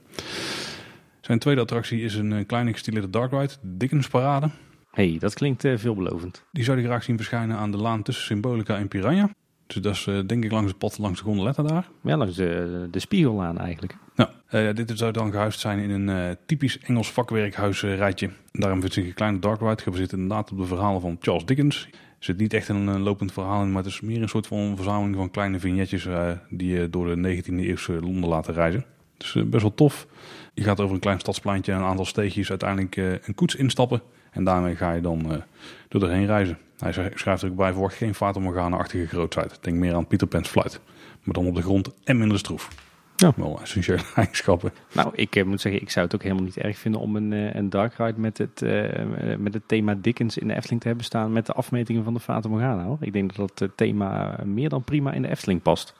Zijn tweede attractie is een, een kleine gestileerde dark ride, Dickens Parade. hey, dat klinkt veelbelovend. Die zou je graag zien verschijnen aan de laan tussen Symbolica en Piranha. Dus dat is denk ik langs het pad langs de gondoletta daar. Ja, langs de, de spiegellaan eigenlijk. Nou, uh, dit zou dan gehuisd zijn in een uh, typisch Engels vakwerkhuisrijtje. Daarom vindt zich een kleine dark ride gebaseerd inderdaad op de verhalen van Charles Dickens. Er zit niet echt een, een lopend verhaal in, maar het is meer een soort van verzameling van kleine vignetjes uh, die je door de 19e eeuwse Londen laten reizen. Dus best wel tof. Je gaat over een klein stadspleintje en een aantal steegjes uiteindelijk een koets instappen. En daarmee ga je dan door erheen reizen. Hij schrijft er ook bij, verwacht geen Fata Morgana-achtige grootheid. Denk meer aan Peter Pan's Flight. Maar dan op de grond en minder stroef. Ja. Wel essentiële eigenschappen. Nou, ik uh, moet zeggen, ik zou het ook helemaal niet erg vinden om een, uh, een dark ride met het, uh, met het thema Dickens in de Efteling te hebben staan met de afmetingen van de Fata Morgana. Hoor. Ik denk dat dat thema meer dan prima in de Efteling past.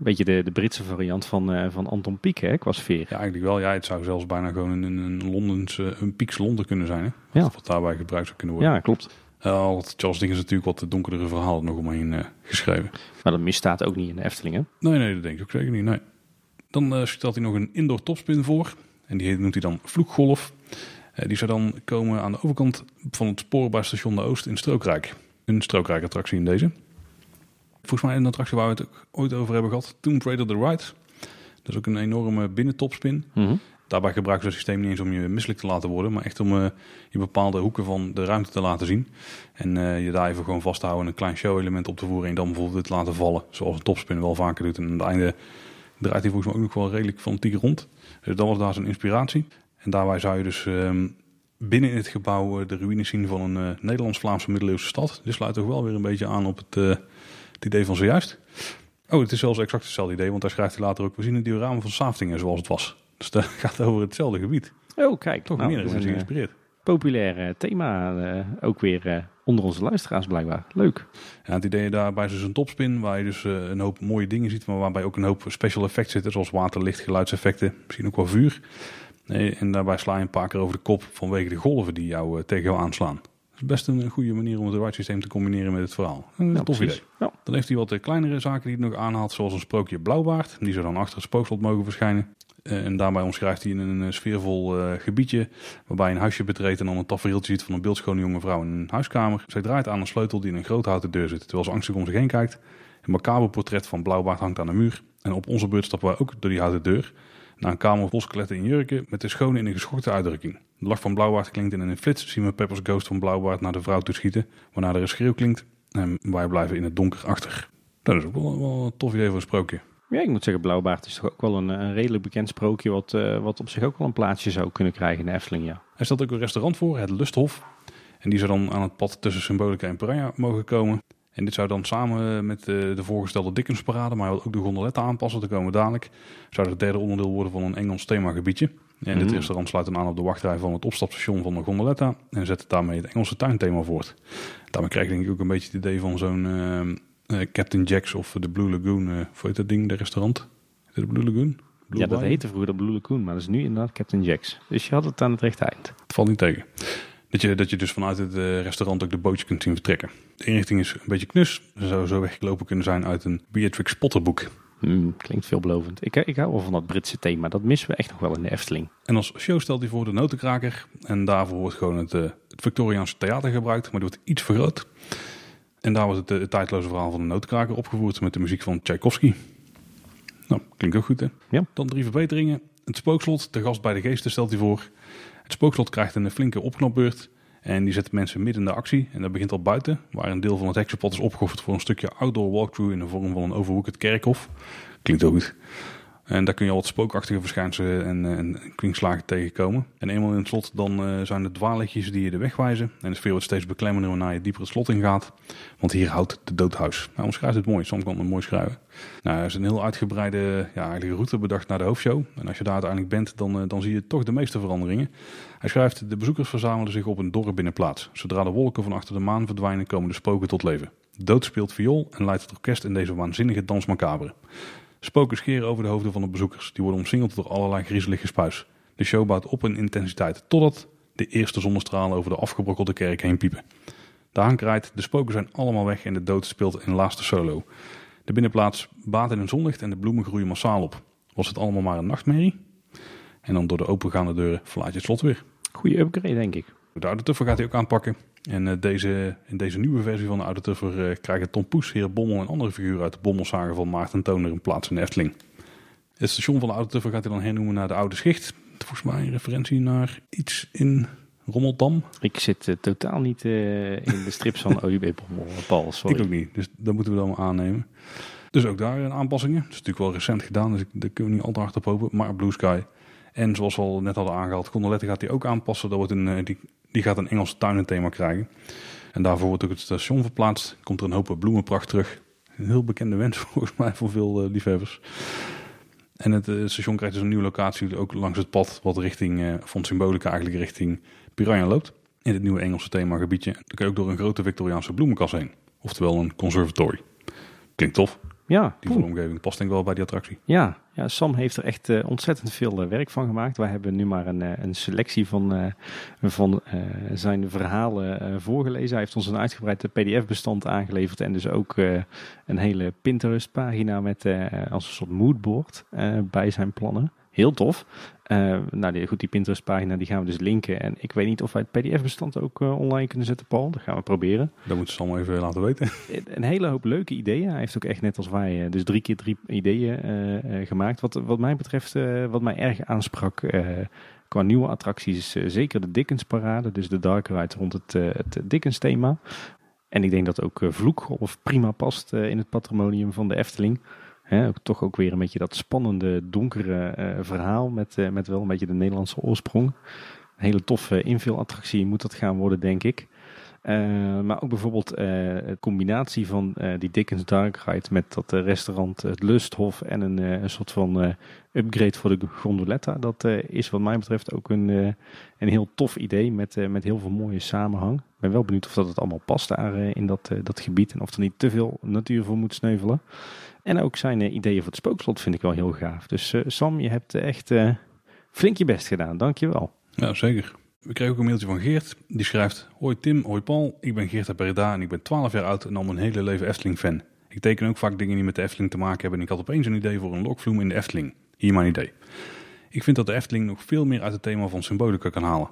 Beetje de, de Britse variant van, van Anton Pieck, hè, qua sfeer. Ja, eigenlijk wel. Ja, het zou zelfs bijna gewoon een, een Londens, een Pieks Londen kunnen zijn. Hè? Ja. Wat daarbij gebruikt zou kunnen worden. Ja, klopt. Uh, had Charles Dickens natuurlijk wat donkerdere verhalen nog omheen uh, geschreven. Maar dat misstaat ook niet in de Efteling, hè? Nee, nee, dat denk ik ook zeker niet. Nee. Dan uh, stelt hij nog een indoor topspin voor. En die noemt hij dan Vloekgolf. die zou dan komen aan de overkant van het spoor bij station De Oost in Strookrijk. Een Strookrijk attractie in deze. Volgens mij een attractie waar we het ook ooit over hebben gehad. Tomb Raider The Ride. Dat is ook een enorme binnentopspin. Mm Daarbij gebruiken ze het systeem niet eens om je misselijk te laten worden, maar echt om uh, je bepaalde hoeken van de ruimte te laten zien. En uh, je daar even gewoon vast te houden en een klein show-element op te voeren en dan bijvoorbeeld het laten vallen. Zoals een topspin wel vaker doet. En aan het einde draait hij volgens mij ook nog wel redelijk fanatiek rond. Dus dat was daar zijn inspiratie. En daarbij zou je dus um, binnen in het gebouw de ruïnes zien van een uh, Nederlands-Vlaamse middeleeuwse stad. Dit sluit toch wel weer een beetje aan op het, het idee van zojuist. Oh, het is zelfs exact hetzelfde idee, want daar schrijft hij later ook... We zien het diorama van Saftingen zoals het was. Dus dat gaat over hetzelfde gebied. Oh, kijk. Toch nou, meer mensen een geïnspireerd. populair eh, thema. eh, ook weer eh, onder onze luisteraars blijkbaar. Leuk. Ja, het idee daarbij is dus een topspin waar je dus een hoop mooie dingen ziet, maar waarbij ook een hoop special effects zitten, zoals water, licht, geluidseffecten, misschien ook wel vuur. Nee, en daarbij sla je een paar keer over de kop vanwege de golven die jou, tegen jou aanslaan. Is best een, goede manier om het ride systeem te combineren met het verhaal. Een Ja, tof precies. idee. Ja. Dan heeft hij wat eh, kleinere zaken die hij nog aanhaalt, zoals een sprookje Blauwbaard. Die zou dan achter het spookslot mogen verschijnen. Eh, en daarbij omschrijft hij in een eh, sfeervol gebiedje, waarbij een huisje betreedt en dan een tafereeltje ziet van een beeldschone jonge vrouw in een huiskamer. Zij draait aan een sleutel die in een grote houten deur zit, terwijl ze angstig om zich heen kijkt. Een macaber portret van Blauwbaard hangt aan de muur. En op onze beurt stappen wij ook door die houten deur naar een kamer vol skeletten in jurken met de schone in een geschokte uitdrukking. De lach van Blauwbaard klinkt en in een flits zien we Peppers Ghost van Blauwbaard naar de vrouw toeschieten, waarna er een schreeuw klinkt en wij blijven in het donker achter. Dat is ook wel, wel een tof idee voor een sprookje. Ja, ik moet zeggen, Blauwbaard is toch ook wel een, een redelijk bekend sprookje... Wat, eh, wat op zich ook wel een plaatsje zou kunnen krijgen in de Efteling, ja. Hij stelt ook een restaurant voor, het Lusthof. En die zou dan aan het pad tussen Symbolica en Piranha mogen komen. En dit zou dan samen met de, de voorgestelde Dickensparade, maar ook de gondoletta aanpassen, te komen dadelijk. Zou het derde onderdeel worden van een Engels themagebiedje. En dit Mhm. restaurant sluit dan aan op de wachtrij van het opstapstation van de gondoletta. En zet daarmee het Engelse tuinthema voort. Daarmee krijg ik denk ik ook een beetje het idee van zo'n eh, eh, Captain Jack's of de Blue Lagoon. eh hoe heet dat ding, de restaurant? De Blue Lagoon? Blue ja, dat heette vroeger de Blue Lagoon, maar dat is nu inderdaad Captain Jack's. Dus je had het aan het rechte eind. Het valt niet tegen. Dat je, dat je dus vanuit het eh, restaurant ook de bootje kunt zien vertrekken. De inrichting is een beetje knus. Ze zou zo weggelopen kunnen zijn uit een Beatrix Potter boek. Hmm, klinkt veelbelovend. Ik, ik hou wel van dat Britse thema. Dat missen we echt nog wel in de Efteling. En als show stelt hij voor de notenkraker. En daarvoor wordt gewoon het, eh, het Victoriaanse theater gebruikt. Maar die wordt iets vergroot. En daar wordt het, eh, het tijdloze verhaal van de notenkraker opgevoerd met de muziek van Tchaikovsky. Nou, klinkt ook goed hè? Ja. Dan drie verbeteringen. Het spookslot, de gast bij de geesten stelt hij voor. Het spookslot krijgt een flinke opknapbeurt. En die zet mensen midden in de actie. En dat begint al buiten, waar een deel van het heksenpad is opgeofferd voor een stukje outdoor walkthrough in de vorm van een overhoekend kerkhof. Klinkt ook goed. En daar kun je al wat spookachtige verschijnselen en, eh, en tegenkomen. En eenmaal in het slot dan eh, zijn het dwaallichtjes die je de weg wijzen. En de sfeer wordt steeds beklemmender wanneer je dieper het slot ingaat. Want hier houdt de doodhuis. Nou, omschrijft het mooi. Sam kan het mooi schrijven. Nou, er is een heel uitgebreide ja, eigenlijk route bedacht naar de hoofdshow. En als je daar uiteindelijk bent, dan, eh, dan zie je toch de meeste veranderingen. Hij schrijft, de bezoekers verzamelen zich op een dorre binnenplaats. Zodra de wolken van achter de maan verdwijnen, komen de spoken tot leven. Dood speelt viool en leidt het orkest in deze waanzinnige dans macabre. Spoken scheren over de hoofden van de bezoekers. Die worden omsingeld door allerlei griezelig gespuis. De show bouwt op in intensiteit totdat de eerste zonnestralen over de afgebrokkelde kerk heen piepen. De kraait, de spoken zijn allemaal weg en de dood speelt een laatste solo. De binnenplaats baat in een zonlicht en de bloemen groeien massaal op. Was het allemaal maar een nachtmerrie? En dan door de opengaande deuren verlaat je het slot weer. Goede upgrade, denk ik. De oude tuffer gaat hij ook aanpakken. En eh, deze, in deze nieuwe versie van de oude tuffer eh, krijgen Tom Poes, Heer Bommel en andere figuren uit de Bommelsagen van Maarten Toner een plaats in de Efteling. Het station van de oude tuffer gaat hij dan hernoemen naar de oude schicht. Volgens mij een referentie naar iets in Rommeldam. Ik zit eh, totaal niet in de strips van OUB Bommel, Paul. Sorry. Ik ook niet, dus dat moeten we dan maar aannemen. Dus ook daar aanpassingen. Dat is natuurlijk wel recent gedaan, dus daar kunnen we niet al te hard op hopen. Maar Blue Sky. En zoals we al net hadden aangehaald, Gondolette gaat hij ook aanpassen. Dat wordt een, eh, die, die gaat een Engelse tuinenthema krijgen. En daarvoor wordt ook het station verplaatst. Komt er een hoop bloemenpracht terug. Een heel bekende wens volgens mij voor veel eh, liefhebbers. En het eh, station krijgt dus een nieuwe locatie, ook langs het pad wat richting, eh, van Symbolica eigenlijk richting Piranha loopt. In het nieuwe Engelse themagebiedje. Dan kun je ook door een grote Victoriaanse bloemenkas heen. Oftewel een conservatory. Klinkt tof. Ja, Die cool. vormgeving past denk ik wel bij die attractie. ja, Sam heeft er echt eh, ontzettend veel eh, werk van gemaakt. Wij hebben nu maar een, eh, een selectie van, van zijn verhalen voorgelezen. Hij heeft ons een uitgebreid pdf-bestand aangeleverd en dus ook een hele Pinterest-pagina met als een soort moodboard bij zijn plannen. Heel tof. Uh, nou, die, goed, die Pinterest-pagina die gaan we dus linken. En ik weet niet of wij het PDF-bestand ook uh, online kunnen zetten, Paul. Dat gaan we proberen. Dat moeten ze allemaal even laten weten. Een hele hoop leuke ideeën. Hij heeft ook echt net als wij, uh, dus drie keer drie ideeën gemaakt. Wat, wat mij betreft, wat mij erg aansprak qua nieuwe attracties, zeker de Dickens-parade. Dus de Dark Ride rond het, het Dickens-thema. En ik denk dat ook Vloekgolf prima past in het patrimonium van de Efteling. Toch ook weer een beetje dat spannende, donkere uh, verhaal met, uh, met wel een beetje de Nederlandse oorsprong. Een hele toffe invulattractie moet dat gaan worden, denk ik. Uh, maar ook bijvoorbeeld de combinatie van die Dickens Dark Ride met dat restaurant Het Lusthof en een, een soort van upgrade voor de gondoletta. Dat is wat mij betreft ook een, een heel tof idee met, met heel veel mooie samenhang. Ik ben wel benieuwd of dat het allemaal past daar in dat, dat gebied en of er niet te veel natuur voor moet sneuvelen. En ook zijn ideeën voor het spookslot vind ik wel heel gaaf. Dus Sam, je hebt echt flink je best gedaan. Dankjewel. Ja, zeker. We kregen ook een mailtje van Geert. Die schrijft, hoi Tim, hoi Paul. Ik ben Geert uit Breda en ik ben 12 jaar oud en al mijn hele leven Efteling-fan. Ik teken ook vaak dingen die met de Efteling te maken hebben. En ik had opeens een idee voor een lokvloem in de Efteling. Hier mijn idee. Ik vind dat de Efteling nog veel meer uit het thema van symbolica kan halen.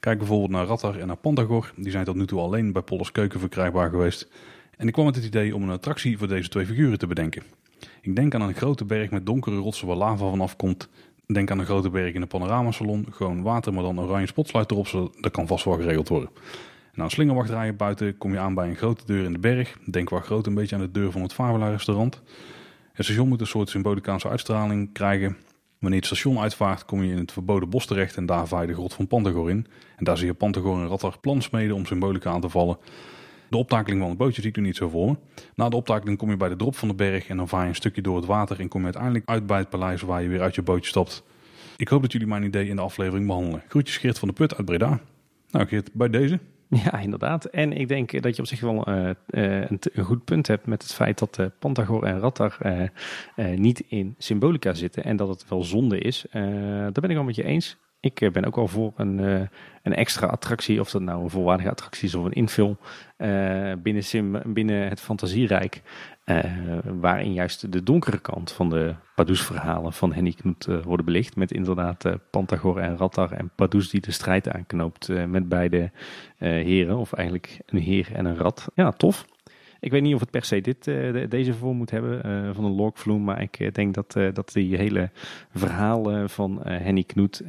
Kijk bijvoorbeeld naar Rattar en naar Pantagor. Die zijn tot nu toe alleen bij Pollers Keuken verkrijgbaar geweest. En ik kwam met het idee om een attractie voor deze twee figuren te bedenken. Ik denk aan een grote berg met donkere rotsen waar lava vanaf komt. Denk aan een grote berg in een panoramasalon. Gewoon water, maar dan oranje spotsluit erop. Dat kan vast wel geregeld worden. Na een slingerwachtrij buiten kom je aan bij een grote deur in de berg. Denk wel groot een beetje aan de deur van het Favela restaurant. Het station moet een soort symbolicaanse uitstraling krijgen. Wanneer het station uitvaart kom je in het verboden bos terecht en daar vaai je de grot van Pantagor in. En daar zie je Pantagor en Rattar plan smeden om symbolica aan te vallen. De optakeling van het bootje zie ik nu niet zo voor Na de optakeling kom je bij de drop van de berg en dan vaar je een stukje door het water en kom je uiteindelijk uit bij het paleis waar je weer uit je bootje stapt. Ik hoop dat jullie mijn idee in de aflevering behandelen. Groetjes Geert van de Put uit Breda. Nou Geert, bij deze. Ja, inderdaad. En ik denk dat je op zich wel uh, een, een, goed punt hebt met het feit dat uh, Pantagor en Rattar niet in symbolica zitten en dat het wel zonde is. daar ben ik wel met je eens. Ik eh, ben ook al voor een, een extra attractie, of dat nou een volwaardige attractie is of een invul binnen, binnen het fantasierijk. Uh, waarin juist de donkere kant van de Pardoes-verhalen van Henny Knut worden belicht. Met inderdaad Pantagor en Rattar en Pardoes die de strijd aanknoopt met beide heren. Of eigenlijk een heer en een rat. Ja, tof. Ik weet niet of het per se dit, uh, deze vorm moet hebben uh, van een logvloem. Maar ik uh, denk dat, dat die hele verhalen van Henny Knoet,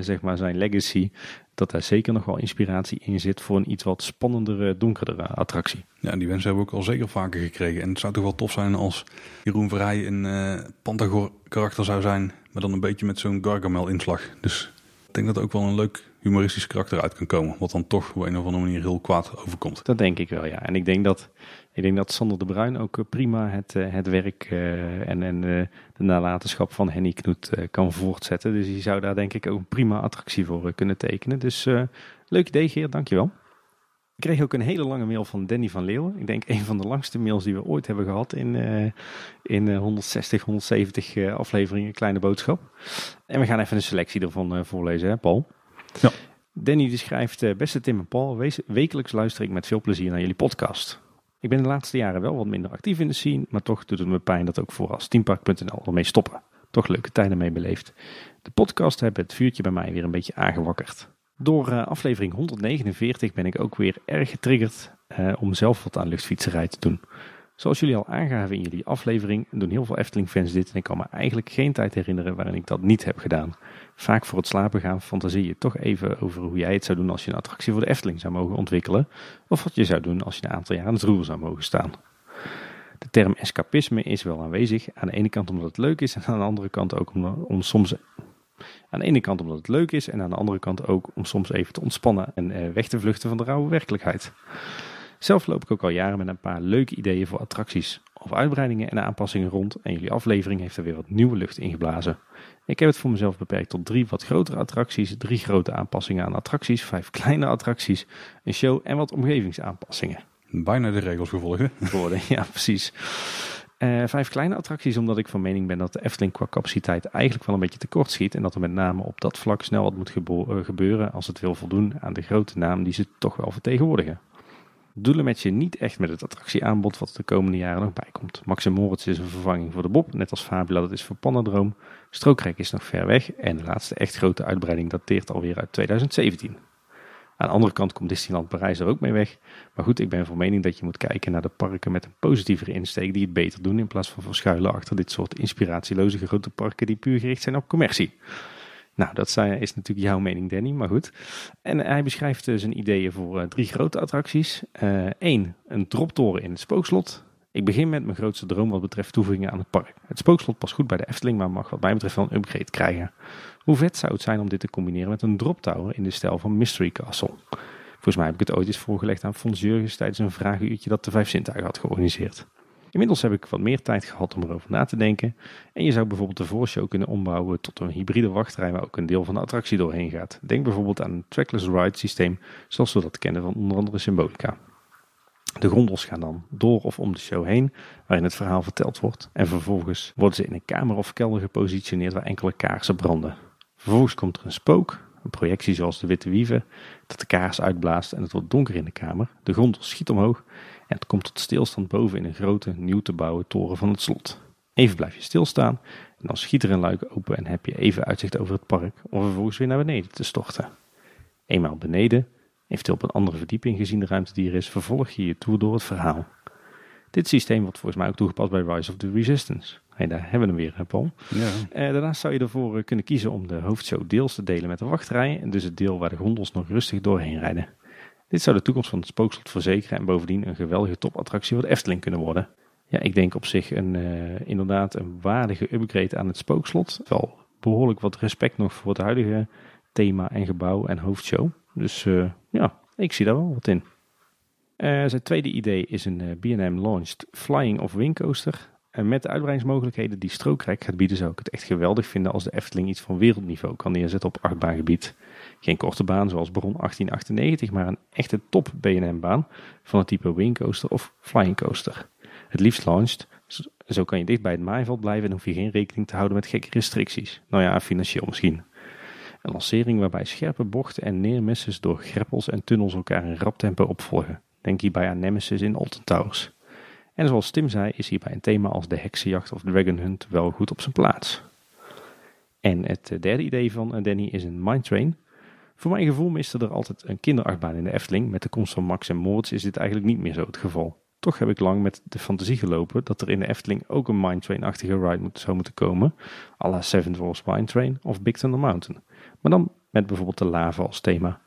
zeg maar zijn legacy, dat daar zeker nog wel inspiratie in zit voor een iets wat spannendere, donkerdere attractie. Ja, die wensen hebben we ook al zeker vaker gekregen. En het zou toch wel tof zijn als Jeroen Verheij een uh, Pantagor karakter zou zijn, maar dan een beetje met zo'n Gargamel inslag. Dus ik denk dat ook wel een leuk humoristisch karakter uit kan komen. Wat dan toch op een of andere manier heel kwaad overkomt. Dat denk ik wel, ja. En ik denk dat, ik denk dat Sander de Bruin ook eh, prima het, eh, het werk uh, en, en de nalatenschap van Henny Knoet kan voortzetten. Dus die zou daar denk ik ook een prima attractie voor kunnen tekenen. Dus leuk idee Geert, dankjewel. Ik kreeg ook een hele lange mail van Danny van Leeuwen. Ik denk een van de langste mails die we ooit hebben gehad in, in 160, 170 afleveringen Kleine Boodschap. En we gaan even een selectie ervan voorlezen, hè Paul? Ja. Danny die schrijft, eh, beste Tim en Paul, wekelijks luister ik met veel plezier naar jullie podcast. Ik ben de laatste jaren wel wat minder actief in de scene, maar toch doet het me pijn dat ook voor als teampark.nl ermee stoppen. Toch leuke tijden mee beleefd. De podcast hebben het vuurtje bij mij weer een beetje aangewakkerd. Door uh, aflevering 149 ben ik ook weer erg getriggerd uh, om zelf wat aan luchtfietserij te doen. Zoals jullie al aangaven in jullie aflevering, doen heel veel Efteling-fans dit en ik kan me eigenlijk geen tijd herinneren waarin ik dat niet heb gedaan. Vaak voor het slapen gaan fantaseer je toch even over hoe jij het zou doen als je een attractie voor de Efteling zou mogen ontwikkelen, of wat je zou doen als je een aantal jaar aan het roer zou mogen staan. De term escapisme is wel aanwezig, aan de ene kant omdat het leuk is en aan de andere kant ook om, om soms aan de ene kant omdat het leuk is en aan de andere kant ook om soms even te ontspannen en eh, weg te vluchten van de rauwe werkelijkheid. Zelf loop ik ook al jaren met een paar leuke ideeën voor attracties of uitbreidingen en aanpassingen rond en jullie aflevering heeft er weer wat nieuwe lucht ingeblazen. Ik heb het voor mezelf beperkt tot drie wat grotere attracties, drie grote aanpassingen aan attracties, vijf kleine attracties, een show en wat omgevingsaanpassingen. Bijna de regels gevolgen. Worden, ja precies. Eh, vijf kleine attracties, omdat ik van mening ben dat de Efteling qua capaciteit eigenlijk wel een beetje tekort schiet. En dat er met name op dat vlak snel wat moet eh, gebeuren als het wil voldoen aan de grote naam die ze toch wel vertegenwoordigen. Doelen met je niet echt met het attractieaanbod wat de komende jaren nog bij komt. Max Moritz is een vervanging voor de Bob, net als Fabula dat is voor Pannendroom. Strookrijk is nog ver weg en de laatste echt grote uitbreiding dateert alweer uit 2017. Aan de andere kant komt Disneyland Parijs er ook mee weg. Maar goed, ik ben van mening dat je moet kijken naar de parken met een positievere insteek die het beter doen in plaats van verschuilen achter dit soort inspiratieloze grote parken die puur gericht zijn op commercie. Nou, dat is natuurlijk jouw mening, Danny, maar goed. En hij beschrijft eh, zijn ideeën voor eh, drie grote attracties. Eén, een droptoren in het spookslot. Ik begin met mijn grootste droom wat betreft toevoegingen aan het park. Het spookslot past goed bij de Efteling, maar mag wat mij betreft wel een upgrade krijgen. Hoe vet zou het zijn om dit te combineren met een drop tower in de stijl van Mystery Castle? Volgens mij heb ik het ooit eens voorgelegd aan Fons Jurgens tijdens een vragenuurtje dat de Vijf Zintuigen had georganiseerd. Inmiddels heb ik wat meer tijd gehad om erover na te denken. En je zou bijvoorbeeld de voorshow kunnen ombouwen tot een hybride wachtrij waar ook een deel van de attractie doorheen gaat. Denk bijvoorbeeld aan een trackless ride systeem zoals we dat kennen van onder andere Symbolica. De gondels gaan dan door of om de show heen, waarin het verhaal verteld wordt. En vervolgens worden ze in een kamer of kelder gepositioneerd waar enkele kaarsen branden. Vervolgens komt er een spook, een projectie zoals de Witte Wieven, dat de kaars uitblaast en het wordt donker in de kamer. De gondel schiet omhoog en het komt tot stilstand boven in een grote, nieuw te bouwen toren van het slot. Even blijf je stilstaan en dan schiet er een luik open en heb je even uitzicht over het park om vervolgens weer naar beneden te storten. Eenmaal beneden, eventueel op een andere verdieping gezien de ruimte die er is, vervolg je je tour door het verhaal. Dit systeem wordt volgens mij ook toegepast bij Rise of the Resistance. Hey, daar hebben we hem weer, hè, Paul. Ja. Eh, daarnaast zou je ervoor eh, kunnen kiezen om de hoofdshow deels te delen met de wachtrij. En dus het deel waar de gondels nog rustig doorheen rijden. Dit zou de toekomst van het spookslot verzekeren en bovendien een geweldige topattractie voor de Efteling kunnen worden. Ja, ik denk op zich een, eh, inderdaad een waardige upgrade aan het spookslot. Wel behoorlijk wat respect nog voor het huidige thema en gebouw en hoofdshow. Dus eh, ja, ik zie daar wel wat in. Eh, zijn tweede idee is een B&M launched Flying of Wing coaster. En met de uitbreidingsmogelijkheden die Strookrijk gaat bieden, zou ik het echt geweldig vinden als de Efteling iets van wereldniveau kan neerzetten op achtbaangebied. Geen korte baan zoals Baron 1898, maar een echte top B&M baan van het type Wing coaster of Flying coaster. Het liefst launched, zo- kan je dicht bij het maaiveld blijven en hoef je geen rekening te houden met gekke restricties. Nou ja, financieel misschien. Een lancering waarbij scherpe bochten en neermesses door greppels en tunnels elkaar in rap tempo opvolgen. Denk hierbij aan Nemesis in Alton Towers. En zoals Tim zei, is hierbij een thema als de heksenjacht of Dragon Hunt wel goed op zijn plaats. En het eh, derde idee van eh, Danny is een Mine Train. Voor mijn gevoel miste er altijd een kinderachtbaan in de Efteling. Met de komst van Max en Moritz is dit eigenlijk niet meer zo het geval. Toch heb ik lang met de fantasie gelopen dat er in de Efteling ook een Mine Train-achtige ride moet, zou moeten komen. à la Seven Dwarfs Mine Train of Big Thunder Mountain. Maar dan met bijvoorbeeld de lava als thema.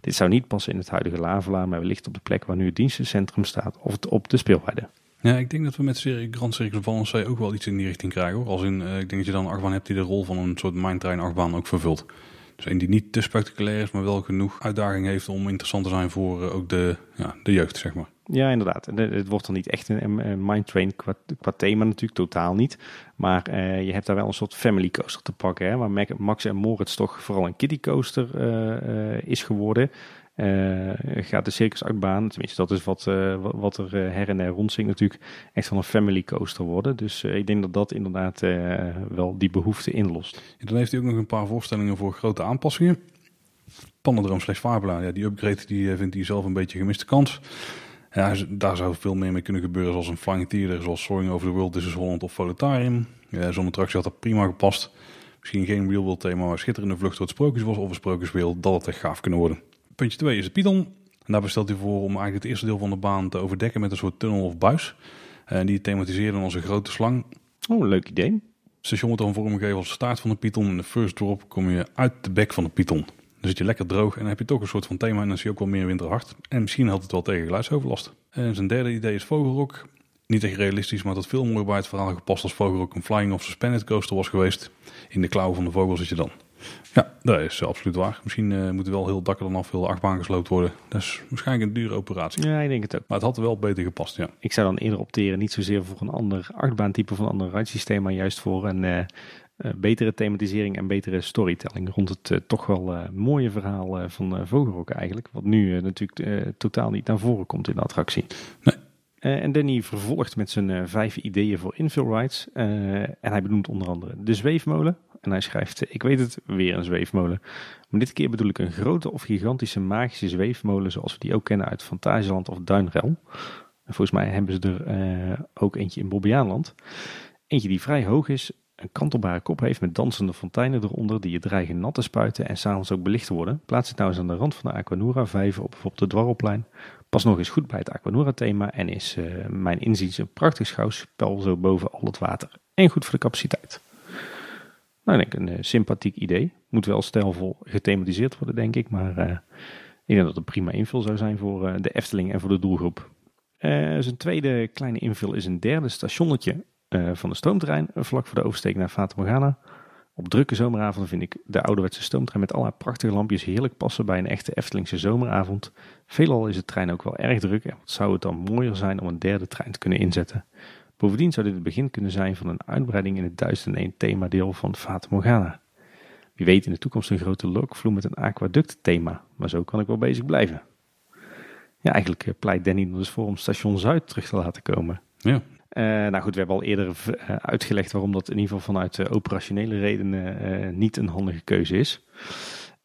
Dit zou niet passen in het huidige Lavela, maar wellicht op de plek waar nu het dienstencentrum staat of op de speelweide. Ja, ik denk dat we met serie Grand Circus Valençay ook wel iets in die richting krijgen. Hoor. Als in, eh, ik denk dat je dan een achtbaan hebt die de rol van een soort mindtrain achtbaan ook vervult. Dus een die niet te spectaculair is, maar wel genoeg uitdaging heeft om interessant te zijn voor eh, ook de, ja, de jeugd, zeg maar. Ja, inderdaad. Eh, Het wordt dan niet echt een, Mine Train qua, thema natuurlijk, totaal niet. Maar eh, je hebt daar wel een soort family coaster te pakken. Hè, waar Max en Moritz toch vooral een kiddie coaster is geworden. Eh, gaat de circusachtbaan, tenminste dat is wat, eh, wat- er eh, her en der rondzingt natuurlijk, echt van een family coaster worden. Dus ik denk dat dat inderdaad wel die behoefte inlost. En dan heeft hij ook nog een paar voorstellingen voor grote aanpassingen. Pannendroom slash Fabula, ja, die upgrade die vindt hij zelf een beetje gemiste kans. Ja, daar zou veel meer mee kunnen gebeuren, zoals een Flying Theater, zoals Soaring Over the World, This is Holland of Volutarium. Ja, Zo'n attractie had er prima gepast. Misschien geen Real World thema, maar schitterende vlucht door het Sprookjesbos of een Sprookjeswereld, dat het echt gaaf kunnen worden. Puntje 2 is het Python. En daarbij stelt hij voor om eigenlijk het eerste deel van de baan te overdekken met een soort tunnel of buis. En die thematiseert dan als een grote slang. Oh, leuk idee. Het station wordt dan vormgegeven als de staart van de Python. In de first drop kom je uit de bek van de Python. Dan zit je lekker droog en dan heb je toch een soort van thema en dan zie je ook wel meer winterhard. En misschien helpt het wel tegen geluidsoverlast. En zijn derde idee is Vogelrok. Niet echt realistisch, maar dat veel mooier bij het verhaal gepast als Vogelrok een flying of suspended coaster was geweest. In de klauwen van de vogel zit je dan. Ja, dat is absoluut waar. Misschien eh moet er wel heel dak er dan af, heel de achtbaan gesloopt worden. Dat is waarschijnlijk een dure operatie. Ja, ik denk het ook. Maar het had wel beter gepast, ja. Ik zou dan eerder opteren, niet zozeer voor een ander achtbaantype of een ander ridesysteem, maar juist voor een eh, eh, betere thematisering en betere storytelling rond het eh, toch wel eh, mooie verhaal eh, van eh, Vogelrok eigenlijk. Wat nu eh, natuurlijk eh, totaal niet naar voren komt in de attractie. Eh, en Danny vervolgt met zijn eh, vijf ideeën voor infill rides. Eh, en hij benoemt onder andere de zweefmolen. En hij schrijft, ik weet het, weer een zweefmolen. Maar dit keer bedoel ik een grote of gigantische magische zweefmolen zoals we die ook kennen uit Fantasieland of Duinrel. En volgens mij hebben ze er ook eentje in Bobbejaanland. Eentje die vrij hoog is, een kantelbare kop heeft met dansende fonteinen eronder die je dreigen nat te spuiten en s'avonds ook belicht worden. Plaats het nou eens aan de rand van de Aquanura vijver op bijvoorbeeld het Dwarrelplein. Pas nog eens goed bij het Aquanura thema en is uh, mijn inziens een prachtig schouwspel zo boven al het water. En goed voor de capaciteit. Nou, ik denk een uh, sympathiek idee. Moet wel stijlvol gethematiseerd worden, denk ik. Maar uh, ik denk dat het een prima invul zou zijn voor de Efteling en voor de doelgroep. zijn tweede kleine invul is een derde stationnetje van de stoomtrein, vlak voor de oversteek naar Fata Morgana. Op drukke zomeravonden vind ik de ouderwetse stoomtrein met allerlei prachtige lampjes heerlijk passen bij een echte Eftelingse zomeravond. Veelal is de trein ook wel erg druk en zou het dan mooier zijn om een derde trein te kunnen inzetten. Bovendien zou dit het begin kunnen zijn van een uitbreiding in het 1001 themadeel van Fata Morgana. Wie weet in de toekomst een grote lokvloer met een aquaduct thema, maar zo kan ik wel bezig blijven. Ja, eigenlijk eh, pleit Danny dus voor om station Zuid terug te laten komen. Ja, nou goed, we hebben al eerder uh, uitgelegd waarom dat in ieder geval vanuit uh, operationele redenen niet een handige keuze is.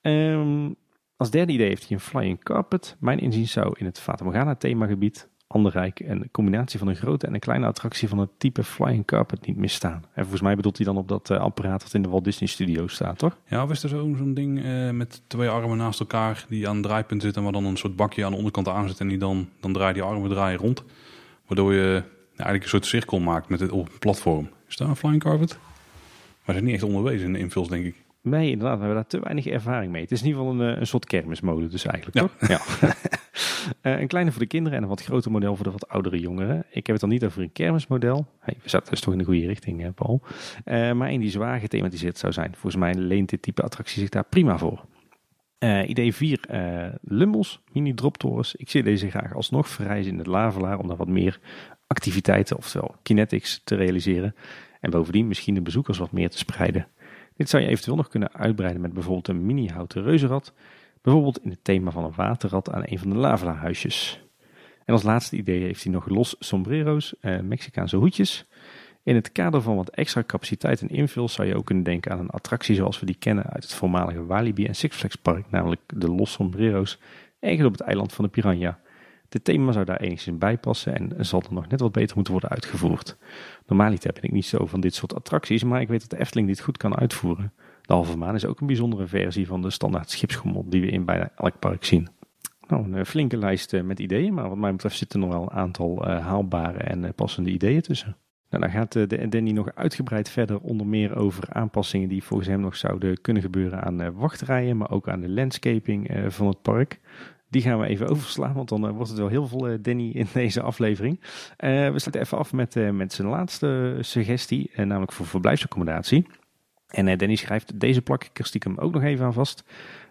Um, als derde idee heeft hij een flying carpet. Mijn inzien zou in het Fata Morgana themagebied Anderrijk een combinatie van een grote en een kleine attractie van het type flying carpet niet misstaan. En volgens mij bedoelt hij dan op dat apparaat dat in de Walt Disney Studio staat, toch? Ja, of is er zo'n ding met twee armen naast elkaar die aan het draaipunt zitten, waar dan een soort bakje aan de onderkant aan zit en die dan, dan draait die armen draaien rond. Waardoor je eigenlijk een soort cirkel maakt met het op een platform. Is daar een flying carpet? Maar zijn niet echt onderwezen in de invuls, denk ik. Nee, inderdaad. We hebben daar te weinig ervaring mee. Het is in ieder geval een, eh, een soort kermismode dus eigenlijk, ja. toch? Ja. uh, een kleine voor de kinderen en een wat groter model voor de wat oudere jongeren. Ik heb het dan niet over een kermismodel. Hey, we zaten dus toch in de goede richting, hè, Paul. Uh, maar een die zwaar gethematiseerd zou zijn. Volgens mij leent dit type attractie zich daar prima voor. Uh, idee 4, uh, Lummels, mini droptorens. Ik zie deze graag alsnog verrijzen in het Lavelaar om daar wat meer activiteiten, oftewel kinetics, te realiseren. En bovendien misschien de bezoekers wat meer te spreiden. Dit zou je eventueel nog kunnen uitbreiden met bijvoorbeeld een mini-houten reuzenrad. Bijvoorbeeld in het thema van een waterrad aan een van de lavela-huisjes. En als laatste idee heeft hij nog los sombrero's, eh, Mexicaanse hoedjes. In het kader van wat extra capaciteit en invul zou je ook kunnen denken aan een attractie zoals we die kennen uit het voormalige Walibi en Six Flags Park, namelijk de los sombrero's, ergens op het eiland van de Piranha. Dit thema zou daar enigszins bij passen en zal dan nog net wat beter moeten worden uitgevoerd. Normaliter ben ik niet zo van dit soort attracties, maar ik weet dat de Efteling dit goed kan uitvoeren. De halve maan is ook een bijzondere versie van de standaard schipschommel die we in bijna elk park zien. Nou, een eh, flinke lijst eh, met ideeën, maar wat mij betreft zitten er nog wel een aantal uh, haalbare en passende ideeën tussen. Nou, dan gaat Danny nog uitgebreid verder, onder meer over aanpassingen die volgens hem nog zouden kunnen gebeuren aan wachtrijen, maar ook aan de landscaping van het park. Die gaan we even overslaan, want dan uh, wordt het wel heel veel uh, Danny in deze aflevering. Uh, we sluiten even af met, met zijn laatste suggestie, namelijk voor verblijfsaccommodatie. En Danny schrijft, deze plak ik stiekem ook nog even aan vast.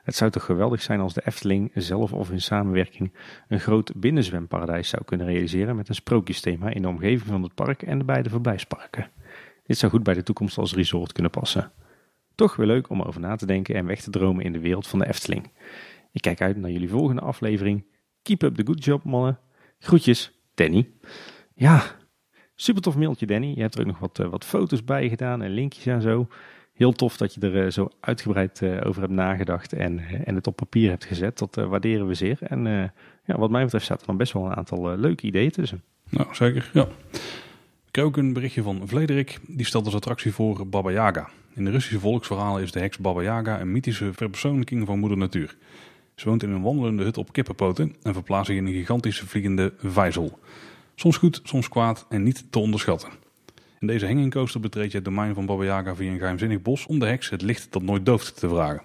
Het zou toch geweldig zijn als de Efteling zelf of in samenwerking een groot binnenzwemparadijs zou kunnen realiseren met een sprookjesthema in de omgeving van het park en de beide verblijfsparken. Dit zou goed bij de toekomst als resort kunnen passen. Toch weer leuk om over na te denken en weg te dromen in de wereld van de Efteling. Ik kijk uit naar jullie volgende aflevering. Keep up the good job, mannen. Groetjes, Danny. Ja, super tof mailtje, Danny. Je hebt er ook nog wat, uh, wat foto's bij gedaan en linkjes en zo. Heel tof dat je er uh, zo uitgebreid uh, over hebt nagedacht en, en het op papier hebt gezet. Dat waarderen we zeer. En ja, wat mij betreft staat er dan best wel een aantal leuke ideeën tussen. Nou, zeker, ja. Ik heb ook een berichtje van Vlederik. Die stelt als attractie voor Baba Yaga. In de Russische volksverhalen is de heks Baba Yaga een mythische verpersoonlijking van moeder natuur. Ze woont in een wandelende hut op kippenpoten en verplaatst zich in een gigantische vliegende vijzel. Soms goed, soms kwaad en niet te onderschatten. In deze hanging coaster betreed je het domein van Baba Yaga via een geheimzinnig bos om de heks het licht dat nooit dooft te vragen.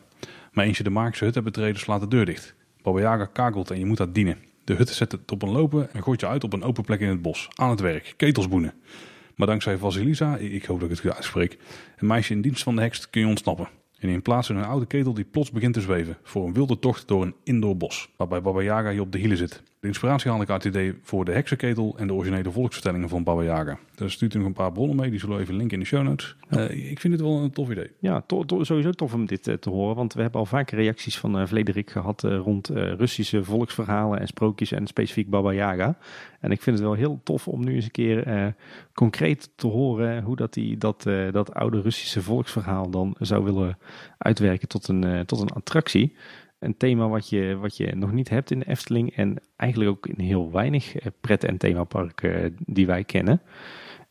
Maar eens je de magische hut hebt betreden slaat de deur dicht. Baba Yaga kakelt en je moet dat dienen. De hut zet het op een lopen en gooit je uit op een open plek in het bos. Aan het werk, ketelsboenen. Maar dankzij Vasilisa, ik hoop dat ik het goed uitspreek, een meisje in dienst van de heks kun je ontsnappen. In plaats van een oude ketel die plots begint te zweven voor een wilde tocht door een indoor bos, waarbij Baba Yaga je op de hielen zit. De inspiratie haalde ik uit het idee voor de heksenketel en de originele volksvertellingen van Baba Yaga. Daar stuurt hij nog een paar bronnen mee, die zullen we even linken in de show notes. Uh, ik vind het wel een tof idee. Ja, to to sowieso tof om dit uh, te horen, want we hebben al vaker reacties van uh, Vlederik gehad rond Russische volksverhalen en sprookjes en specifiek Baba Yaga. En ik vind het wel heel tof om nu eens een keer concreet te horen hoe dat, die, dat, dat oude Russische volksverhaal dan zou willen uitwerken tot een, tot een attractie een thema wat je, wat je nog niet hebt in de Efteling. En eigenlijk ook in heel weinig eh, pret- en themaparken eh, die wij kennen.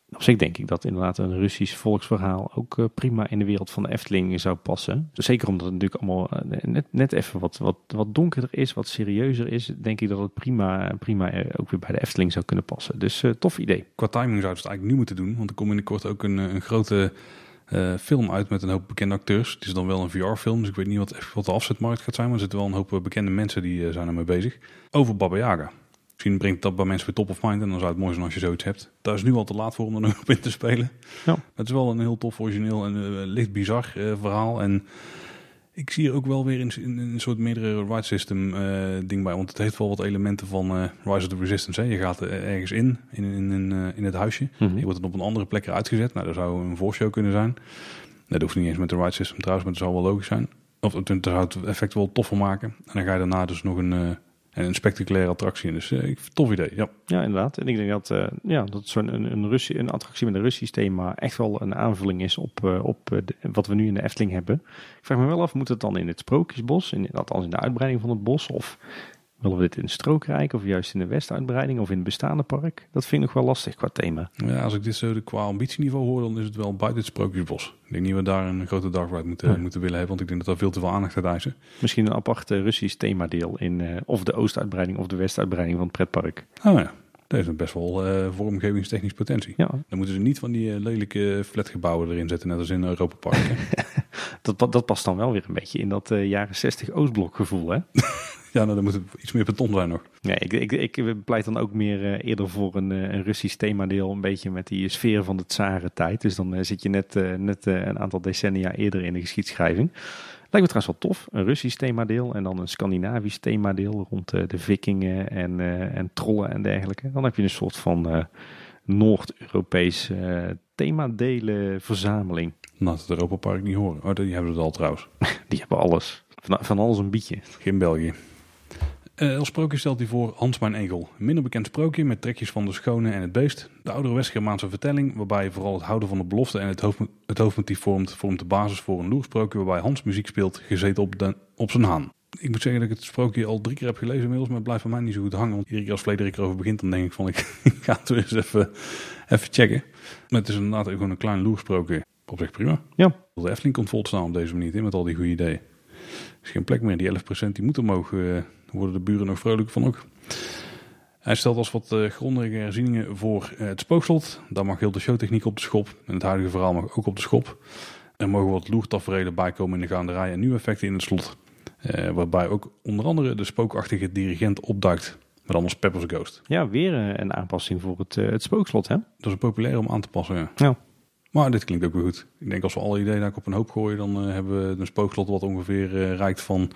Op zich denk ik dat inderdaad een Russisch volksverhaal ook eh, prima in de wereld van de Efteling zou passen. Zeker omdat het natuurlijk allemaal net, net even wat, wat, wat donkerder is, wat serieuzer is. Denk ik dat het prima, prima ook weer bij de Efteling zou kunnen passen. Dus tof idee. Qua timing zou het eigenlijk nu moeten doen. Want er komt binnenkort ook een, een grote uh, film uit met een hoop bekende acteurs. Het is dan wel een VR-film, dus ik weet niet wat, wat de afzetmarkt gaat zijn. Maar er zitten wel een hoop bekende mensen die uh, zijn ermee bezig. Over Baba Yaga. Misschien brengt dat bij mensen weer top of mind. En dan zou het mooi zijn als je zoiets hebt. Daar is nu al te laat voor om er nog op in te spelen. Ja. Het is wel een heel tof origineel en uh, licht bizar verhaal. En ik zie er ook wel weer een, een soort meerdere ride system uh, ding bij. Want het heeft wel wat elementen van uh, Rise of the Resistance. Hè. Je gaat ergens in, in, in, in, in het huisje. Mm Je wordt het op een andere plek uitgezet. Nou, dat zou een voorshow kunnen zijn. Dat hoeft niet eens met de ride system trouwens, maar dat zou wel logisch zijn. Of het zou het effect wel toffer maken. En dan ga je daarna dus nog een en een spectaculaire attractie. Dus uh, tof idee, ja. Ja, inderdaad. En ik denk dat, uh, ja, dat zo'n een, een, Russie, een attractie met een Russisch thema echt wel een aanvulling is op, uh, op wat we nu in de Efteling hebben. Ik vraag me wel af, moet het dan in het Sprookjesbos, in, althans in de uitbreiding van het bos, of Willen we dit in Strookrijk of juist in de Westuitbreiding of in het bestaande park? Dat vind ik nog wel lastig qua thema. Ja, als ik dit zo qua ambitieniveau hoor, dan is het wel buiten het Sprookjesbos. Ik denk niet dat we daar een grote dark ride moeten, moeten willen hebben, want ik denk dat daar veel te veel aandacht gaat eisen. Misschien een apart Russisch themadeel in uh, of de Oostuitbreiding of de Westuitbreiding van het pretpark. Oh ja. Dat heeft best wel uh, vormgevingstechnisch potentie. Ja. Dan moeten ze niet van die uh, lelijke flatgebouwen erin zetten, net als in Europa Park. dat, dat past dan wel weer een beetje in dat jaren 60 Oostblok gevoel, hè? Ja, nou, dan moet het iets meer beton zijn nog. Ja, ik, ik, ik pleit dan ook meer uh, eerder voor een, uh, een Russisch themadeel. Een beetje met die sfeer van de tsarentijd. Dus dan uh, zit je net, net een aantal decennia eerder in de geschiedschrijving. Lijkt me trouwens wel tof. Een Russisch themadeel en dan een Scandinavisch themadeel rond de vikingen en, en trollen en dergelijke. Dan heb je een soort van Noord-Europees themadelen verzameling. Nou, het Europa Park niet horen. Oh, die hebben het al trouwens. die hebben alles. Van, van alles een bietje. Geen België. Uh, als sprookje stelt hij voor Hans mijn Egel. Een minder bekend sprookje met trekjes van de schone en het beest. De oudere West-Germaanse vertelling waarbij vooral het houden van de belofte en het, hoofd, het hoofdmotief vormt, vormt de basis voor een loersprookje waarbij Hans muziek speelt, gezeten op, de, op zijn haan. Ik moet zeggen dat ik het sprookje al drie keer heb gelezen inmiddels, maar het blijft van mij niet zo goed hangen. Want iedere keer als Frederik erover begint, dan denk ik van ik, ga het weer eens even, even checken. Maar het is inderdaad gewoon een klein loersprookje. Op zich prima. Ja. De Efteling komt vol te staan op deze manier, met al die goede ideeën. Is geen plek meer. Die 11% die moet omhoog. Uh, worden de buren nog vrolijk van ook. Hij stelt als wat uh, grondige herzieningen voor uh, het spookslot. Daar mag heel de showtechniek op de schop. En het huidige verhaal mag ook op de schop. Er mogen wat loertaferelen bijkomen in de gaanderij en nieuwe effecten in het slot. Uh, waarbij ook onder andere de spookachtige dirigent opduikt. Dan als Pepper's Ghost. Ja, weer een aanpassing voor het, het spookslot hè? Dat is populair om aan te passen, ja. ja. Maar dit klinkt ook weer goed. Ik denk als we alle ideeën daar op een hoop gooien, dan hebben we een spookslot wat ongeveer uh, reikt van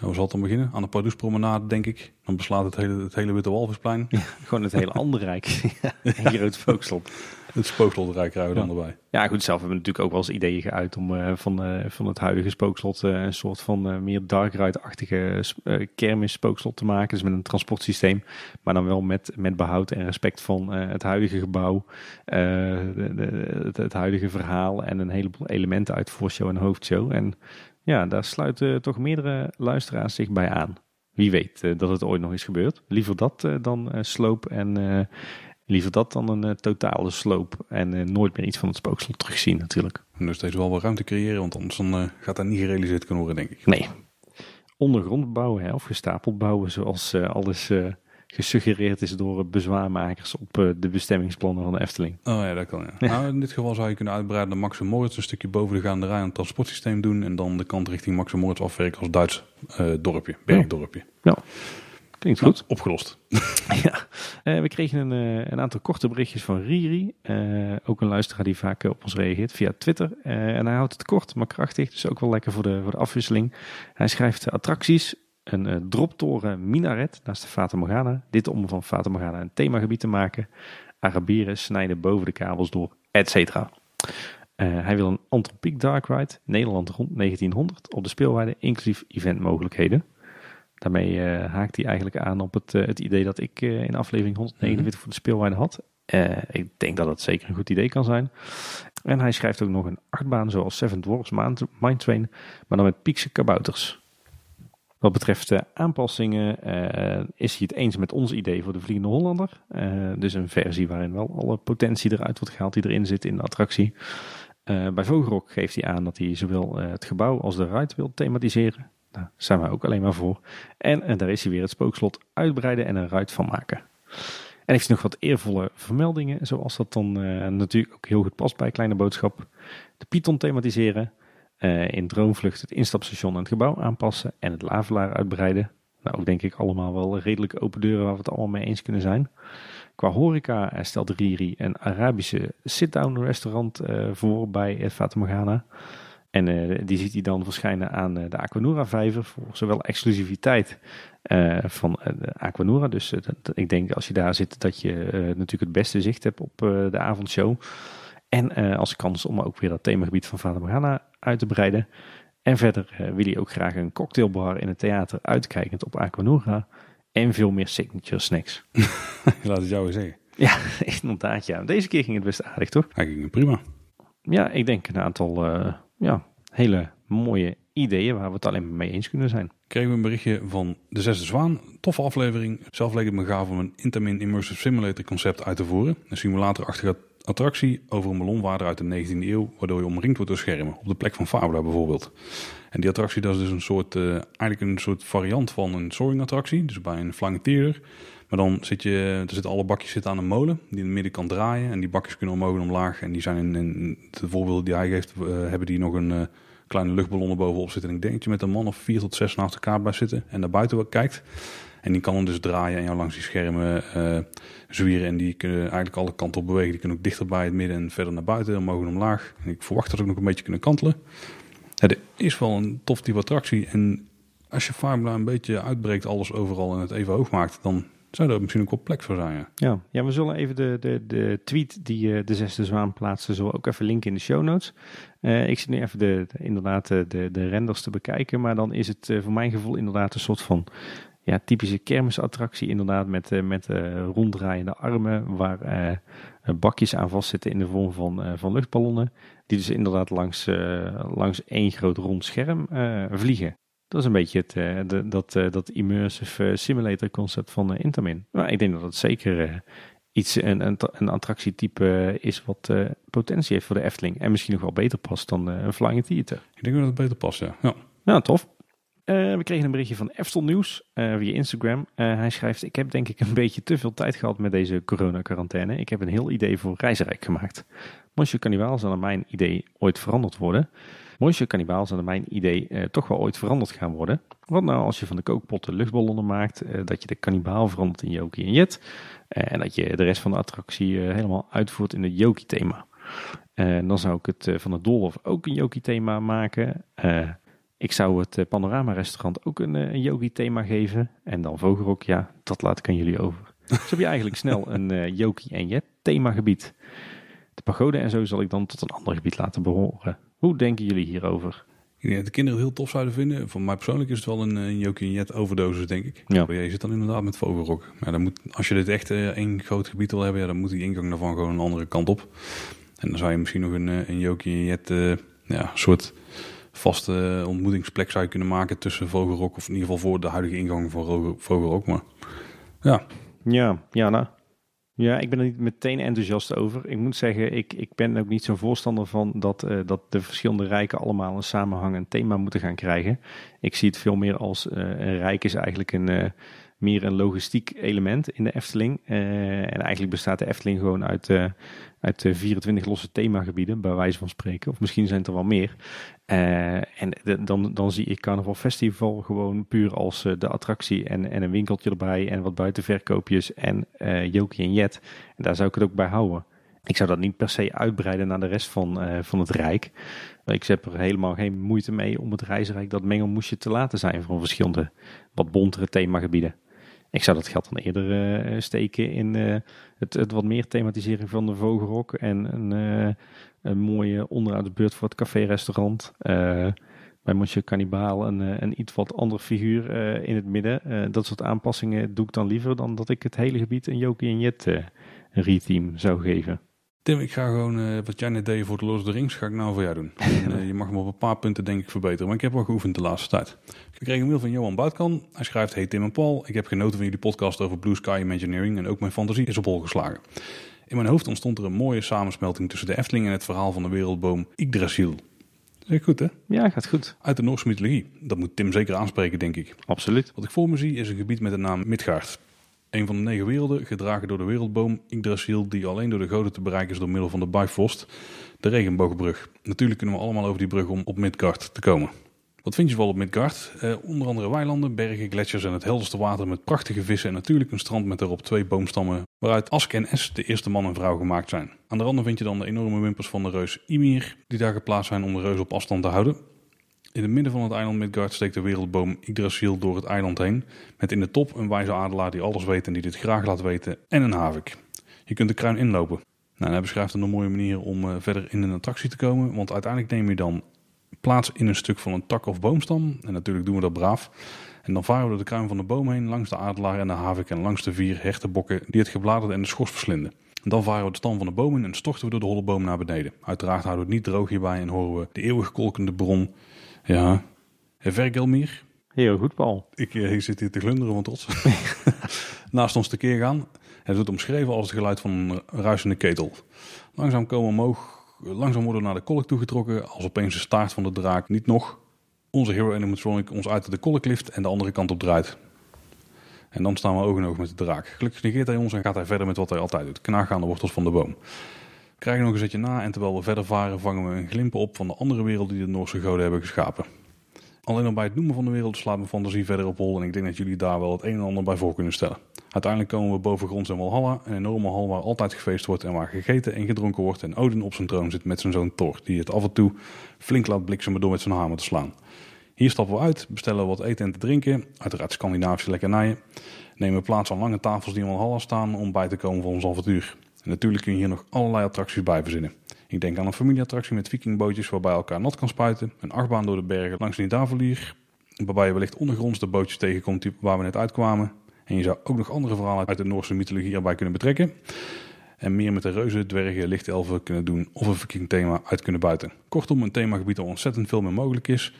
hoe zal het dan beginnen? Aan de Pardoespromenade, denk ik. Dan beslaat het hele, het hele Witte Walvisplein. gewoon het hele andere rijk. Hier het spookslot. Het spookslot krijgen we dan erbij. Ja, goed. Zelf hebben we natuurlijk ook wel eens ideeën geuit om uh, van, uh, van het huidige spookslot uh, een soort van meer dark ride-achtige kermis spookslot te maken. Dus met een transportsysteem. Maar dan wel met, met behoud en respect van het huidige gebouw. De, de, het, het, huidige verhaal en een heleboel elementen uit voorshow en hoofdshow. En ja, daar sluiten toch meerdere luisteraars zich bij aan. Wie weet uh, dat het ooit nog eens gebeurt. Liever dat uh, dan sloop en liever dat dan een totale sloop en nooit meer iets van het spookslot terugzien natuurlijk. Dus steeds wel wat ruimte creëren, want anders dan, gaat dat niet gerealiseerd kunnen worden, denk ik. Nee. Ondergrond bouwen hè, of gestapeld bouwen zoals alles gesuggereerd is door bezwaarmakers op eh, de bestemmingsplannen van de Efteling. Oh ja, dat kan ja. Nou, in dit geval zou je kunnen uitbreiden naar Max Moritz, een stukje boven de gaanderij een transportsysteem doen en dan de kant richting Max Moritz afwerken als Duits uh, dorpje, bergdorpje. Ja. Klinkt goed. Nou, opgelost. ja. Uh, we kregen een, uh, een, aantal korte berichtjes van Riri. Uh, ook een luisteraar die vaak op ons reageert via Twitter. en hij houdt het kort, maar krachtig. Dus ook wel lekker voor de, voor de afwisseling. Hij schrijft attracties een uh, droptoren minaret naast de Fata Morgana. Dit om van Fata Morgana een themagebied te maken. Arabieren snijden boven de kabels door, etc. Uh, hij wil een Antropiek Dark Ride, Nederland rond 1900, op de speelwaarde, inclusief eventmogelijkheden. Daarmee uh, haakt hij eigenlijk aan op het, uh, het idee dat ik in aflevering 149 mm -hmm. voor de speelwaarde had. ik denk dat dat zeker een goed idee kan zijn. En hij schrijft ook nog een achtbaan zoals Seven Dwarfs Mine Train, maar dan met piekse kabouters. Wat betreft aanpassingen is hij het eens met ons idee voor de Vliegende Hollander. dus een versie waarin wel alle potentie eruit wordt gehaald die erin zit in de attractie. bij Vogelrok geeft hij aan dat hij zowel het gebouw als de ride wil thematiseren. Daar zijn wij ook alleen maar voor. En, daar is hij weer het spookslot uitbreiden en een ruit van maken. En heeft nog wat eervolle vermeldingen, zoals dat dan natuurlijk ook heel goed past bij Kleine Boodschap. De Python thematiseren, uh, in Droomvlucht het instapstation en het gebouw aanpassen en het lavelaar uitbreiden. Nou, ook denk ik allemaal wel redelijk open deuren waar we het allemaal mee eens kunnen zijn. Qua horeca stelt Riri een Arabische sit-down restaurant uh, voor bij Fata Morgana. En uh, die ziet hij dan verschijnen aan de Aquanura vijver voor zowel exclusiviteit van de Aquanura. Dus ik denk als je daar zit dat je natuurlijk het beste zicht hebt op de avondshow. En als kans om ook weer dat themagebied van Vader Morgana uit te breiden. En verder wil hij ook graag een cocktailbar in het theater uitkijkend op Aquanura. En veel meer signature snacks. Laat het jou eens zeggen. Ja, inderdaad ja. Deze keer ging het best aardig toch? Hij ging prima. Ja, ik denk een aantal ja, hele mooie ideeën waar we het alleen maar mee eens kunnen zijn. Kregen we een berichtje van De Zesde Zwaan. Toffe aflevering. Zelf leek het me gaaf om een Intamin Immersive Simulator concept uit te voeren. Een simulatorachtige attractie over een ballonwaarder uit de 19e eeuw, waardoor je omringd wordt door schermen. Op de plek van Fabula bijvoorbeeld. En die attractie dat is dus een soort, uh, eigenlijk een soort variant van een soaring attractie. Dus bij een Theater. Maar dan zit je, er zitten alle bakjes zitten aan een molen die in het midden kan draaien. En die bakjes kunnen omhoog en omlaag. En die zijn in, in de voorbeelden die hij geeft, uh, hebben die nog een uh, kleine luchtballon bovenop zitten. En ik denk dat je met een man of vier tot zes naast elkaar bij zitten en naar buiten kijkt. En die kan dan dus draaien en jou langs die schermen uh, zwieren. En die kunnen eigenlijk alle kanten op bewegen. Die kunnen ook dichter bij het midden en verder naar buiten, omhoog en omlaag. En ik verwacht dat ze ook nog een beetje kunnen kantelen. Het is wel een tof type attractie. En als je Fabula een beetje uitbreekt, alles overal en het even hoog maakt, dan zou er misschien wel plek voor zijn. Ja, ja, we zullen even de, de, de tweet die uh, de zesde zwaan plaatste, zullen we ook even linken in de show notes. Uh, ik zit nu even de, de inderdaad de, de renders te bekijken, maar dan is het voor mijn gevoel inderdaad een soort van ja, typische kermisattractie inderdaad met, met ronddraaiende armen waar bakjes aan vastzitten in de vorm van, van luchtballonnen. Die dus inderdaad langs, langs één groot rond scherm vliegen. Dat is een beetje het, de, dat, dat immersive simulator concept van Intamin. Maar ik denk dat het zeker iets, een, een, een attractietype is wat potentie heeft voor de Efteling. En misschien nog wel beter past dan een Flying Theater. Ik denk dat het beter past, ja. Ja, ja tof. Uh, we kregen een berichtje van Eftel Nieuws uh, via Instagram. Uh, hij schrijft: Ik heb denk ik een beetje te veel tijd gehad met deze corona-quarantaine. Ik heb een heel idee voor Reizenrijk gemaakt. Monsieur Cannibaal zal naar mijn idee ooit veranderd worden. Monsieur Cannibaal zal naar mijn idee toch wel ooit veranderd gaan worden. Wat nou als je van de kookpotten luchtballonnen maakt, dat je de Cannibaal verandert in Yoki en Jet. en dat je de rest van de attractie helemaal uitvoert in het Yoki-thema. dan zou ik het van het Dolhof ook een Yoki-thema maken. Ik zou het eh, Panorama restaurant ook een, eh, een yogi-thema geven. En dan Vogelrok, ja, dat laat ik aan jullie over. Zo heb je eigenlijk snel een yogi en jet themagebied. De pagode en zo zal ik dan tot een ander gebied laten behoren. Hoe denken jullie hierover? Ik denk dat de kinderen het heel tof zouden vinden. Voor mij persoonlijk is het wel een, een yogi en jet overdosis, denk ik. Ja. Maar je zit dan inderdaad met Vogelrok. Maar dan moet, als je dit echt uh, één groot gebied wil hebben, ja, dan moet die ingang daarvan gewoon een andere kant op. En dan zou je misschien nog een, een yogi en jet uh, ja, soort vaste ontmoetingsplek zou je kunnen maken tussen Vogelrok. Of in ieder geval voor de huidige ingang van Vogelrok. Maar ja. Ja, ja, nou. Ja, ik ben er niet meteen enthousiast over. Ik moet zeggen, ik, ik ben ook niet zo'n voorstander van dat, uh, dat de verschillende rijken allemaal een samenhangend thema moeten gaan krijgen. Ik zie het veel meer als uh, een rijk is eigenlijk een, uh, meer een logistiek element in de Efteling. en eigenlijk bestaat de Efteling gewoon uit uit 24 losse themagebieden, bij wijze van spreken. Of misschien zijn het er wel meer. Uh, en dan, dan zie ik Carnaval Festival gewoon puur als uh, de attractie en, en een winkeltje erbij en wat buitenverkoopjes en uh, Jokie en Jet. En daar zou ik het ook bij houden. Ik zou dat niet per se uitbreiden naar de rest van, van het Rijk. Ik heb er helemaal geen moeite mee om het reisrijk dat mengelmoesje te laten zijn voor verschillende wat bontere themagebieden. Ik zou dat geld dan eerder uh, steken in uh, het, het, wat meer thematisering van de Vogelrok en een, uh, een mooie onderhoudsbeurt voor het café-restaurant. bij Monsieur Cannibal een, een iets wat andere figuur in het midden. dat soort aanpassingen doe ik dan liever dan dat ik het hele gebied een Jokie en Jet reteam zou geven. Tim, ik ga gewoon uh, wat jij net deed voor de the Rings, ga ik nou voor jou doen. En, uh, je mag me op een paar punten denk ik verbeteren, maar ik heb wel geoefend de laatste tijd. Ik kreeg een mail van Johan Buitkan. Hij schrijft, hey Tim en Paul, ik heb genoten van jullie podcast over Blue Sky Imagineering en ook mijn fantasie is op hol geslagen. In mijn hoofd ontstond er een mooie samensmelting tussen de Efteling en het verhaal van de wereldboom Yggdrasil. Zeg goed hè? Ja, gaat goed. Uit de Noorse mythologie. Dat moet Tim zeker aanspreken, denk ik. Absoluut. Wat ik voor me zie is een gebied met de naam Midgard. Een van de negen werelden, gedragen door de wereldboom Yggdrasil, die alleen door de goden te bereiken is door middel van de Bifrost, de regenboogbrug. Natuurlijk kunnen we allemaal over die brug om op Midgard te komen. Wat vind je wel op Midgard? Eh, onder andere weilanden, bergen, gletsjers en het helderste water met prachtige vissen en natuurlijk een strand met daarop twee boomstammen waaruit Ask en Es de eerste man en vrouw gemaakt zijn. Aan de randen vind je dan de enorme wimpers van de reus Ymir, die daar geplaatst zijn om de reus op afstand te houden. In het midden van het eiland Midgard steekt de wereldboom Yggdrasil door het eiland heen. Met in de top een wijze adelaar die alles weet en die dit graag laat weten. En een havik. Je kunt de kruin inlopen. Nou, hij beschrijft een mooie manier om uh, verder in een attractie te komen. Want uiteindelijk neem je dan plaats in een stuk van een tak of boomstam. En natuurlijk doen we dat braaf. En dan varen we door de kruin van de boom heen, langs de adelaar en de havik en langs de vier hertenbokken die het gebladerde en de schors verslinden. En dan varen we de stam van de boom in en storten we door de holle boom naar beneden. Uiteraard houden we het niet droog hierbij en horen we de eeuwig kolkende bron ja. Vergelmir. Heel goed, Paul. Ik, eh, ik zit hier te glunderen van trots. Naast ons tekeer gaan. Het wordt omschreven als het geluid van een ruisende ketel. Langzaam komen we omhoog. Langzaam worden we naar de kolk toegetrokken. Als opeens de staart van de draak niet nog. Onze hero animatronic ons uit de kolk lift en de andere kant op draait. En dan staan we oog in oog met de draak. Gelukkig negeert hij ons en gaat hij verder met wat hij altijd doet. Knagen aan de wortels van de boom krijgen nog een zetje na en terwijl we verder varen vangen we een glimp op van de andere wereld die de Noorse goden hebben geschapen. Alleen al bij het noemen van de wereld slaat mijn fantasie verder op hol en ik denk dat jullie daar wel het een en ander bij voor kunnen stellen. Uiteindelijk komen we bovengronds in Walhalla, een enorme hal waar altijd gefeest wordt en waar gegeten en gedronken wordt en Odin op zijn troon zit met zijn zoon Thor, die het af en toe flink laat bliksemen door met zijn hamer te slaan. Hier stappen we uit, bestellen wat eten en te drinken, uiteraard Scandinavische lekkernijen, nemen plaats aan lange tafels die in Walhalla staan om bij te komen voor ons avontuur. En natuurlijk kun je hier nog allerlei attracties bij verzinnen. Ik denk aan een familieattractie met vikingbootjes waarbij elkaar nat kan spuiten. Een achtbaan door de bergen langs Nidavalier. Waarbij je wellicht ondergronds de bootjes tegenkomt waar we net uitkwamen. En je zou ook nog andere verhalen uit de Noorse mythologie erbij kunnen betrekken. En meer met de reuzen, dwergen, lichtelfen kunnen doen of een viking thema uit kunnen buiten. Kortom, een themagebied waar ontzettend veel meer mogelijk is.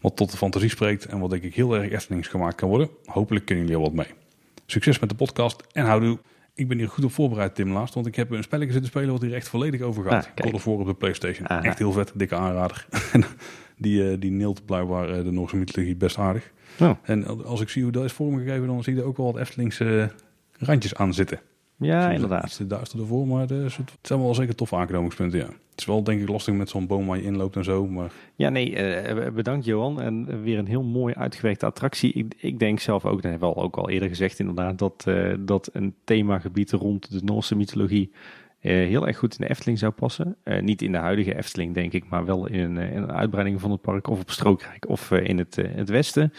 Wat tot de fantasie spreekt en wat denk ik heel erg Eftelings gemaakt kan worden. Hopelijk kunnen jullie er wat mee. Succes met de podcast en houdoe! Ik ben hier goed op voorbereid, Tim, laatst. Want ik heb een spelletje zitten spelen wat hier echt volledig over gaat. Ah, God of War op de Playstation. Echt heel vet, dikke aanrader. die, uh, die neelt blijkbaar uh, de Noorse mythologie best aardig. Oh. En als ik zie hoe dat is vormgegeven, dan zie je er ook wel wat Eftelingse randjes aan zitten. Ja, inderdaad. Het is duister ervoor, maar het zijn wel zeker toffe aanknopingspunten, ja. Het is wel denk ik lastig met zo'n boom waar je inloopt en zo, maar... Ja, nee, uh, bedankt Johan. En weer een heel mooi uitgewerkte attractie. Ik, ik denk zelf ook, dat hebben we al, ook al eerder gezegd inderdaad, dat, uh, dat een themagebied rond de Noorse mythologie uh, heel erg goed in de Efteling zou passen. niet in de huidige Efteling, denk ik, maar wel in, in een uitbreiding van het park of op Strookrijk of in het, het westen.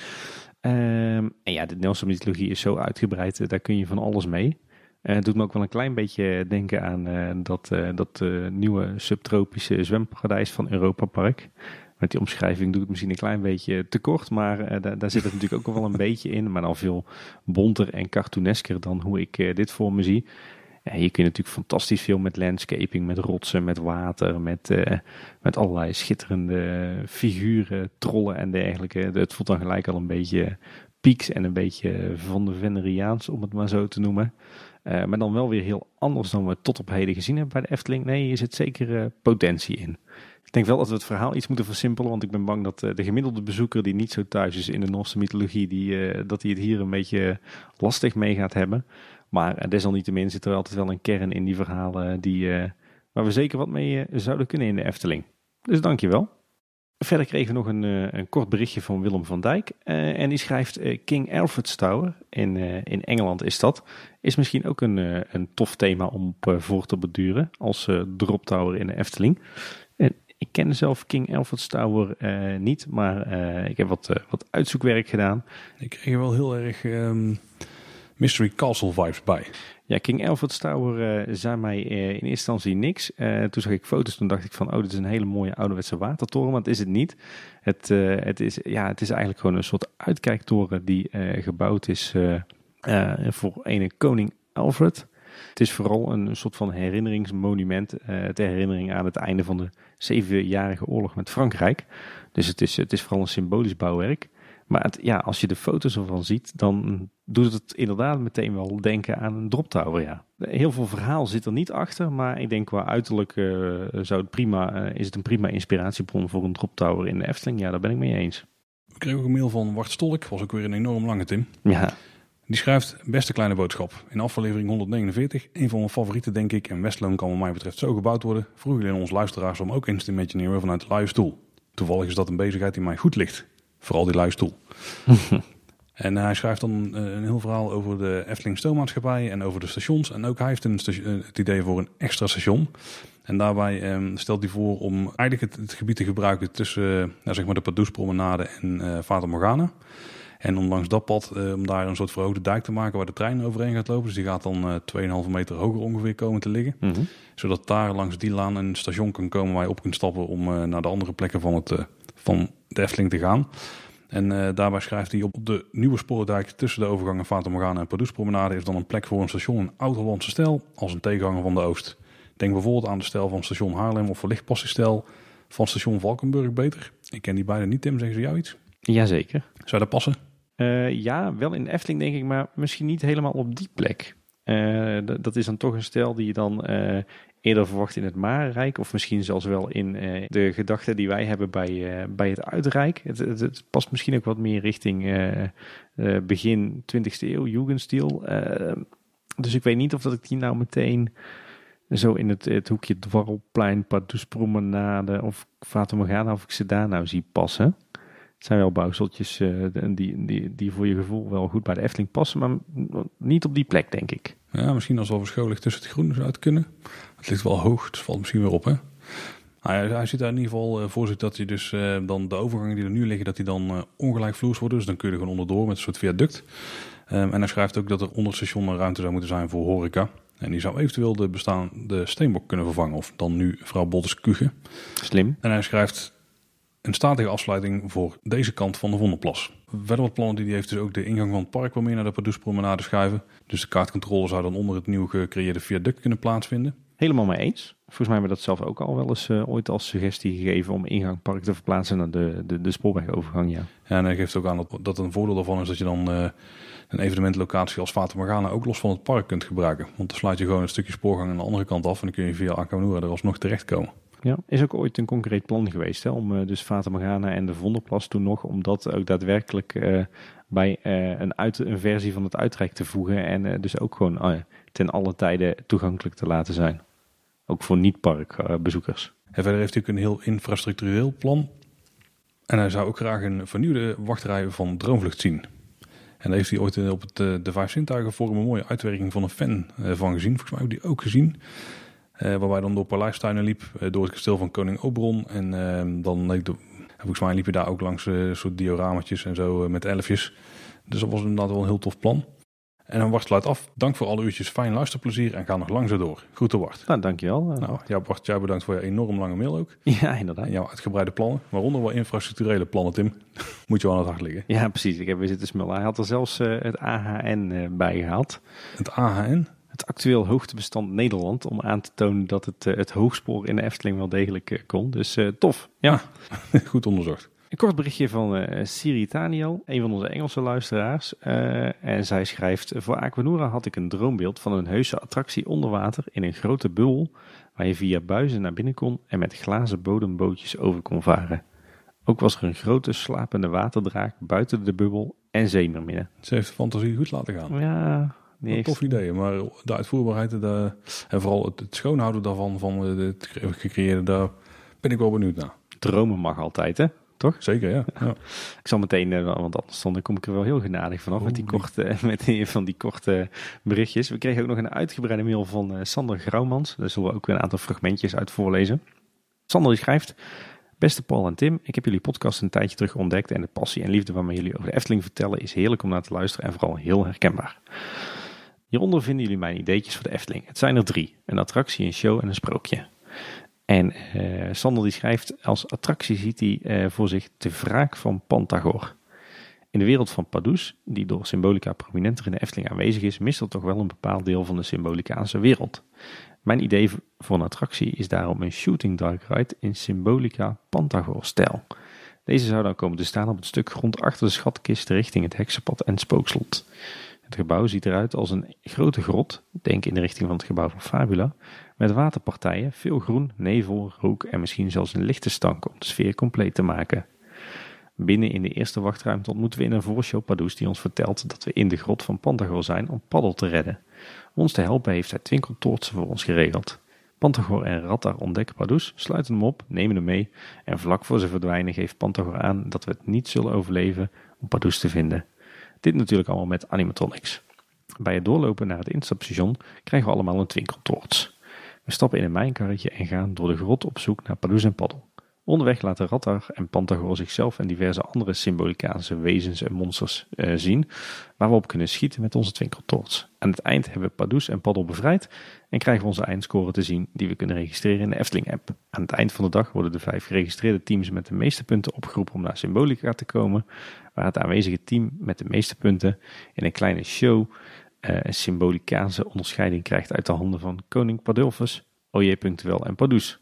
Ehm, en ja, de Noorse mythologie is zo uitgebreid, daar kun je van alles mee. Uh, het doet me ook wel een klein beetje denken aan uh, dat, uh, dat nieuwe subtropische zwemparadijs van Europa Park. Met die omschrijving doet het misschien een klein beetje te kort, maar daar, daar zit het natuurlijk ook wel een beetje in. Maar dan veel bonter en cartoonesker dan hoe ik dit voor me zie. hier kun je natuurlijk fantastisch veel met landscaping, met rotsen, met water, met, met allerlei schitterende figuren, trollen en dergelijke. Het voelt dan gelijk al een beetje pieks en een beetje van de Veneriaans, om het maar zo te noemen. Uh, maar dan wel weer heel anders dan we tot op heden gezien hebben bij de Efteling. Nee, hier zit zeker uh, potentie in. Ik denk wel dat we het verhaal iets moeten versimpelen, want ik ben bang dat uh, de gemiddelde bezoeker die niet zo thuis is in de Noorse mythologie, die, dat hij het hier een beetje lastig mee gaat hebben. Maar desalniettemin zit er altijd wel een kern in die verhalen die, waar we zeker wat mee zouden kunnen in de Efteling. Dus dankjewel. Verder kregen we nog een, eh, een kort berichtje van Willem van Dijk. Eh, en die schrijft eh, King Alfred's Tower, in, in Engeland is dat, is misschien ook een, een tof thema om voor te beduren als drop tower in de Efteling. Ik ken zelf King Alfred's Tower niet, maar ik heb wat, wat uitzoekwerk gedaan. Ik kreeg wel heel erg ehm, Mystery Castle vibes bij. Ja, King Alfred's Tower eh, zei mij eh, in eerste instantie niks. Eh, toen zag ik foto's, toen dacht ik van, oh, dit is een hele mooie ouderwetse watertoren, dat is het niet. Het, het, is, ja, het is eigenlijk gewoon een soort uitkijktoren die gebouwd is voor ene koning Alfred. Het is vooral een soort van herinneringsmonument ter herinnering aan het einde van de zevenjarige oorlog met Frankrijk. Dus het is, het is vooral een symbolisch bouwwerk. Maar het, ja, als je de foto's ervan ziet, dan doet het inderdaad meteen wel denken aan een drop tower. Ja. Heel veel verhaal zit er niet achter, maar ik denk qua uiterlijk eh, zou het prima, eh, is het een prima inspiratiebron voor een drop tower in de Efteling. Ja, daar ben ik mee eens. We kregen ook een mail van Wart Stolk, was ook weer een enorm lange Tim. Ja, Die schrijft, beste kleine boodschap. In aflevering 149, een van mijn favorieten denk ik, en Westloon kan wat mij betreft zo gebouwd worden, vroegen jullie aan ons luisteraars om ook eens te imagineren vanuit de luie stoel. Toevallig is dat een bezigheid die mij goed ligt. Vooral die luie stoel. en hij schrijft dan eh, een heel verhaal over de Efteling Stoommaatschappij en over de stations. En ook hij heeft een eh, het idee voor een extra station. En daarbij ehm, stelt hij voor om eigenlijk het, het gebied te gebruiken tussen eh, nou, zeg maar de Pardoespromenade en eh Fata Morgana. En om langs dat pad, om daar een soort verhoogde dijk te maken waar de trein overheen gaat lopen. Dus die gaat dan eh 2,5 meter hoger ongeveer komen te liggen. Mhm. Zodat daar langs die laan een station kan komen waar je op kunt stappen om naar de andere plekken van, het, van de Efteling te gaan. En eh, daarbij schrijft hij op de nieuwe spoorendijk tussen de overgangen Fata Morgana en Pardoespromenade is dan een plek voor een station in oud-Hollandse stijl als een tegenhanger van de Oost. Denk bijvoorbeeld aan de stijl van station Haarlem of wellicht stijl van station Valkenburg beter. Ik ken die beide niet, Tim. Zeggen ze jou iets? Jazeker. Zou dat passen? Eh, ja, wel in de Efteling denk ik, maar misschien niet helemaal op die plek. Eh, dat is dan toch een stijl die je dan eerder verwacht in het Marenrijk. Of misschien zelfs wel in eh, de gedachten die wij hebben bij, eh, bij het Uitrijk. Het, past misschien ook wat meer richting eh, begin 20e eeuw, Jugendstil. Dus ik weet niet of dat ik die nou meteen zo in het, het hoekje Dwarrelplein, Pardoespromenade of Fata Morgana, of ik ze daar nou zie passen. Het zijn wel bouwseltjes die, die, die voor je gevoel wel goed bij de Efteling passen, maar niet op die plek, denk ik. Ja, misschien als wel verscholen tussen het groen zou het kunnen. Het ligt wel hoog, dus valt misschien weer op, hè? Nou ja, hij ziet daar in ieder geval eh, voor zich dat hij dus eh, dan de overgangen die er nu liggen, dat die dan eh, ongelijkvloers worden. Dus dan kun je er gewoon onderdoor met een soort viaduct. Ehm, en hij schrijft ook dat er onder het station een ruimte zou moeten zijn voor horeca. En die zou eventueel de bestaande steenbok kunnen vervangen. Of dan nu vrouw Bottes Kuchen. Slim. En hij schrijft een statige afsluiting voor deze kant van de Vondelplas. Verder wat plannen die hij heeft is ook de ingang van het park wat meer naar de Pardoespromenade schuiven. Dus de kaartcontrole zou dan onder het nieuw gecreëerde viaduct kunnen plaatsvinden. Helemaal mee eens. Volgens mij hebben we dat zelf ook al wel eens eh, ooit als suggestie gegeven om ingangpark te verplaatsen naar de, de, de spoorwegovergang. Ja. Ja, en hij geeft ook aan dat, dat een voordeel daarvan is dat je dan eh, een evenementlocatie als Fata Morgana ook los van het park kunt gebruiken. Want dan sluit je gewoon een stukje spoorgang aan de andere kant af en dan kun je via Akamura er alsnog terechtkomen. Ja, is ook ooit een concreet plan geweest hè, om eh, dus Fata Morgana en de Vondelplas toen nog, om dat ook daadwerkelijk bij een, uit, een versie van het uitrijk te voegen en dus ook gewoon ten alle tijden toegankelijk te laten zijn. Ook voor niet-parkbezoekers. En verder heeft hij ook een heel infrastructureel plan. En hij zou ook graag een vernieuwde wachtrij van Droomvlucht zien. En daar heeft hij ooit eh, op het, eh, de Vijf Zintuigen Forum een mooie uitwerking van een fan eh, van gezien. Volgens mij heb ik die ook gezien. Eh, waarbij dan door paleistuinen liep, door het kasteel van Koning Oberon. En eh, dan volgens mij liep je daar ook langs een soort dioramatjes en zo met elfjes. Dus dat was inderdaad wel een heel tof plan. En dan Bart sluit af. Dank voor alle uurtjes fijn luisterplezier en ga nog lang zo door. Groeten Bart. Nou, dankjewel. Eh, Nou, ja, Bart, jij bedankt voor je enorm lange mail ook. ja, inderdaad. En jouw uitgebreide plannen, waaronder wel infrastructurele plannen, Tim. Moet je wel aan het hart liggen. Ja, precies. Ik heb weer zitten smullen. Hij had er zelfs eh, het AHN eh, bij gehaald. Het AHN, Het actueel hoogtebestand Nederland. Om aan te tonen dat het, het hoogspoor in de Efteling wel degelijk kon. Dus tof. Ja. goed onderzocht. Een kort berichtje van eh Siri Taniel, een van onze Engelse luisteraars. Eh, en zij schrijft: Voor Aquanura had ik een droombeeld van een heuse attractie onder water in een grote bubbel. Waar je via buizen naar binnen kon en met glazen bodembootjes over kon varen. Ook was er een grote slapende waterdraak buiten de bubbel en zeemerminnen. Ze heeft de fantasie goed laten gaan. Ja, tof idee, maar de uitvoerbaarheid de, en vooral het, het schoonhouden daarvan, van het gecreëerde, daar ben ik wel benieuwd naar. dromen mag altijd, hè? Toch? Zeker, ja. ja. Ik zal meteen, eh, want anders dan kom ik er wel heel genadig vanaf met die korte, met die, van die korte berichtjes. We kregen ook nog een uitgebreide mail van eh, Sander Grauwmans. Daar zullen we ook weer een aantal fragmentjes uit voorlezen. Sander die schrijft... Beste Paul en Tim, ik heb jullie podcast een tijdje terug ontdekt en de passie en liefde waarmee jullie over de Efteling vertellen is heerlijk om naar te luisteren en vooral heel herkenbaar. Hieronder vinden jullie mijn ideetjes voor de Efteling. Het zijn er drie. Een attractie, een show en een sprookje. En eh, Sander die schrijft, als attractie ziet hij eh, voor zich de wraak van Pantagor. In de wereld van Pardoes, die door Symbolica prominenter in de Efteling aanwezig is, mist er toch wel een bepaald deel van de Symbolicaanse wereld. Mijn idee voor een attractie is daarom een shooting dark ride in Symbolica Pantagor-stijl. Deze zou dan komen te staan op het stuk grond achter de schatkist richting het heksenpad en spookslot. Het gebouw ziet eruit als een grote grot, denk in de richting van het gebouw van Fabula, met waterpartijen, veel groen, nevel, rook en misschien zelfs een lichte stank om de sfeer compleet te maken. Binnen in de eerste wachtruimte ontmoeten we in een voorshow Pardoes die ons vertelt dat we in de grot van Pantagor zijn om Paddel te redden. Om ons te helpen heeft hij twinkeltoortsen voor ons geregeld. Pantagor en Rattar ontdekken Pardoes, sluiten hem op, nemen hem mee en vlak voor ze verdwijnen geeft Pantagor aan dat we het niet zullen overleven om Pardoes te vinden. Dit natuurlijk allemaal met animatronics. Bij het doorlopen naar het instapstation krijgen we allemaal een twinkeltoorts. We stappen in een mijnkarretje en gaan door de grot op zoek naar Pardoes en Paddel. Onderweg laten Rattar en Pantagor zichzelf en diverse andere symbolicaanse wezens en monsters eh, zien, waar we op kunnen schieten met onze twinkeltoorts. Aan het eind hebben we Pardoes en Paddel bevrijd en krijgen we onze eindscore te zien die we kunnen registreren in de Efteling-app. Aan het eind van de dag worden de vijf geregistreerde teams met de meeste punten opgeroepen om naar Symbolica te komen, waar het aanwezige team met de meeste punten in een kleine show symbolicaanse onderscheiding krijgt uit de handen van koning Padulfus, Punctueel en Pardoes.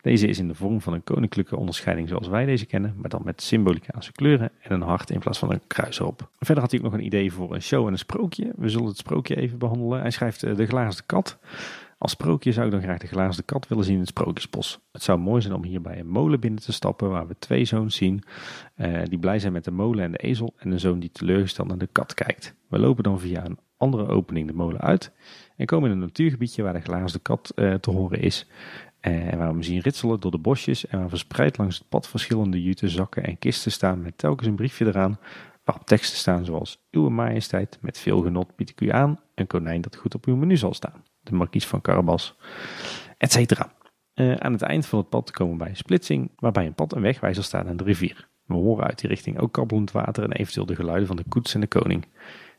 Deze is in de vorm van een koninklijke onderscheiding zoals wij deze kennen, maar dan met symbolicaanse kleuren en een hart in plaats van een kruis erop. Verder had hij ook nog een idee voor een show en een sprookje. We zullen het sprookje even behandelen. Hij schrijft eh, De Glazen Kat. Als sprookje zou ik dan graag de glazen kat willen zien in het Sprookjesbos. Het zou mooi zijn om hier bij een molen binnen te stappen waar we twee zoons zien eh, die blij zijn met de molen en de ezel en een zoon die teleurgesteld naar de kat kijkt. We lopen dan via een andere opening de molen uit en komen in een natuurgebiedje waar de glazen kat eh, te horen is. Eh, En waar we zien ritselen door de bosjes en waar verspreid langs het pad verschillende juten, zakken en kisten staan met telkens een briefje eraan waarop teksten staan zoals Uwe majesteit, met veel genot bied ik u aan, een konijn dat goed op uw menu zal staan, de markies van Carabas, etc. Eh, aan het eind van het pad komen we bij een splitsing, waarbij een pad een wegwijzer staat aan de rivier. We horen uit die richting ook kabbelend water en eventueel de geluiden van de koets en de koning.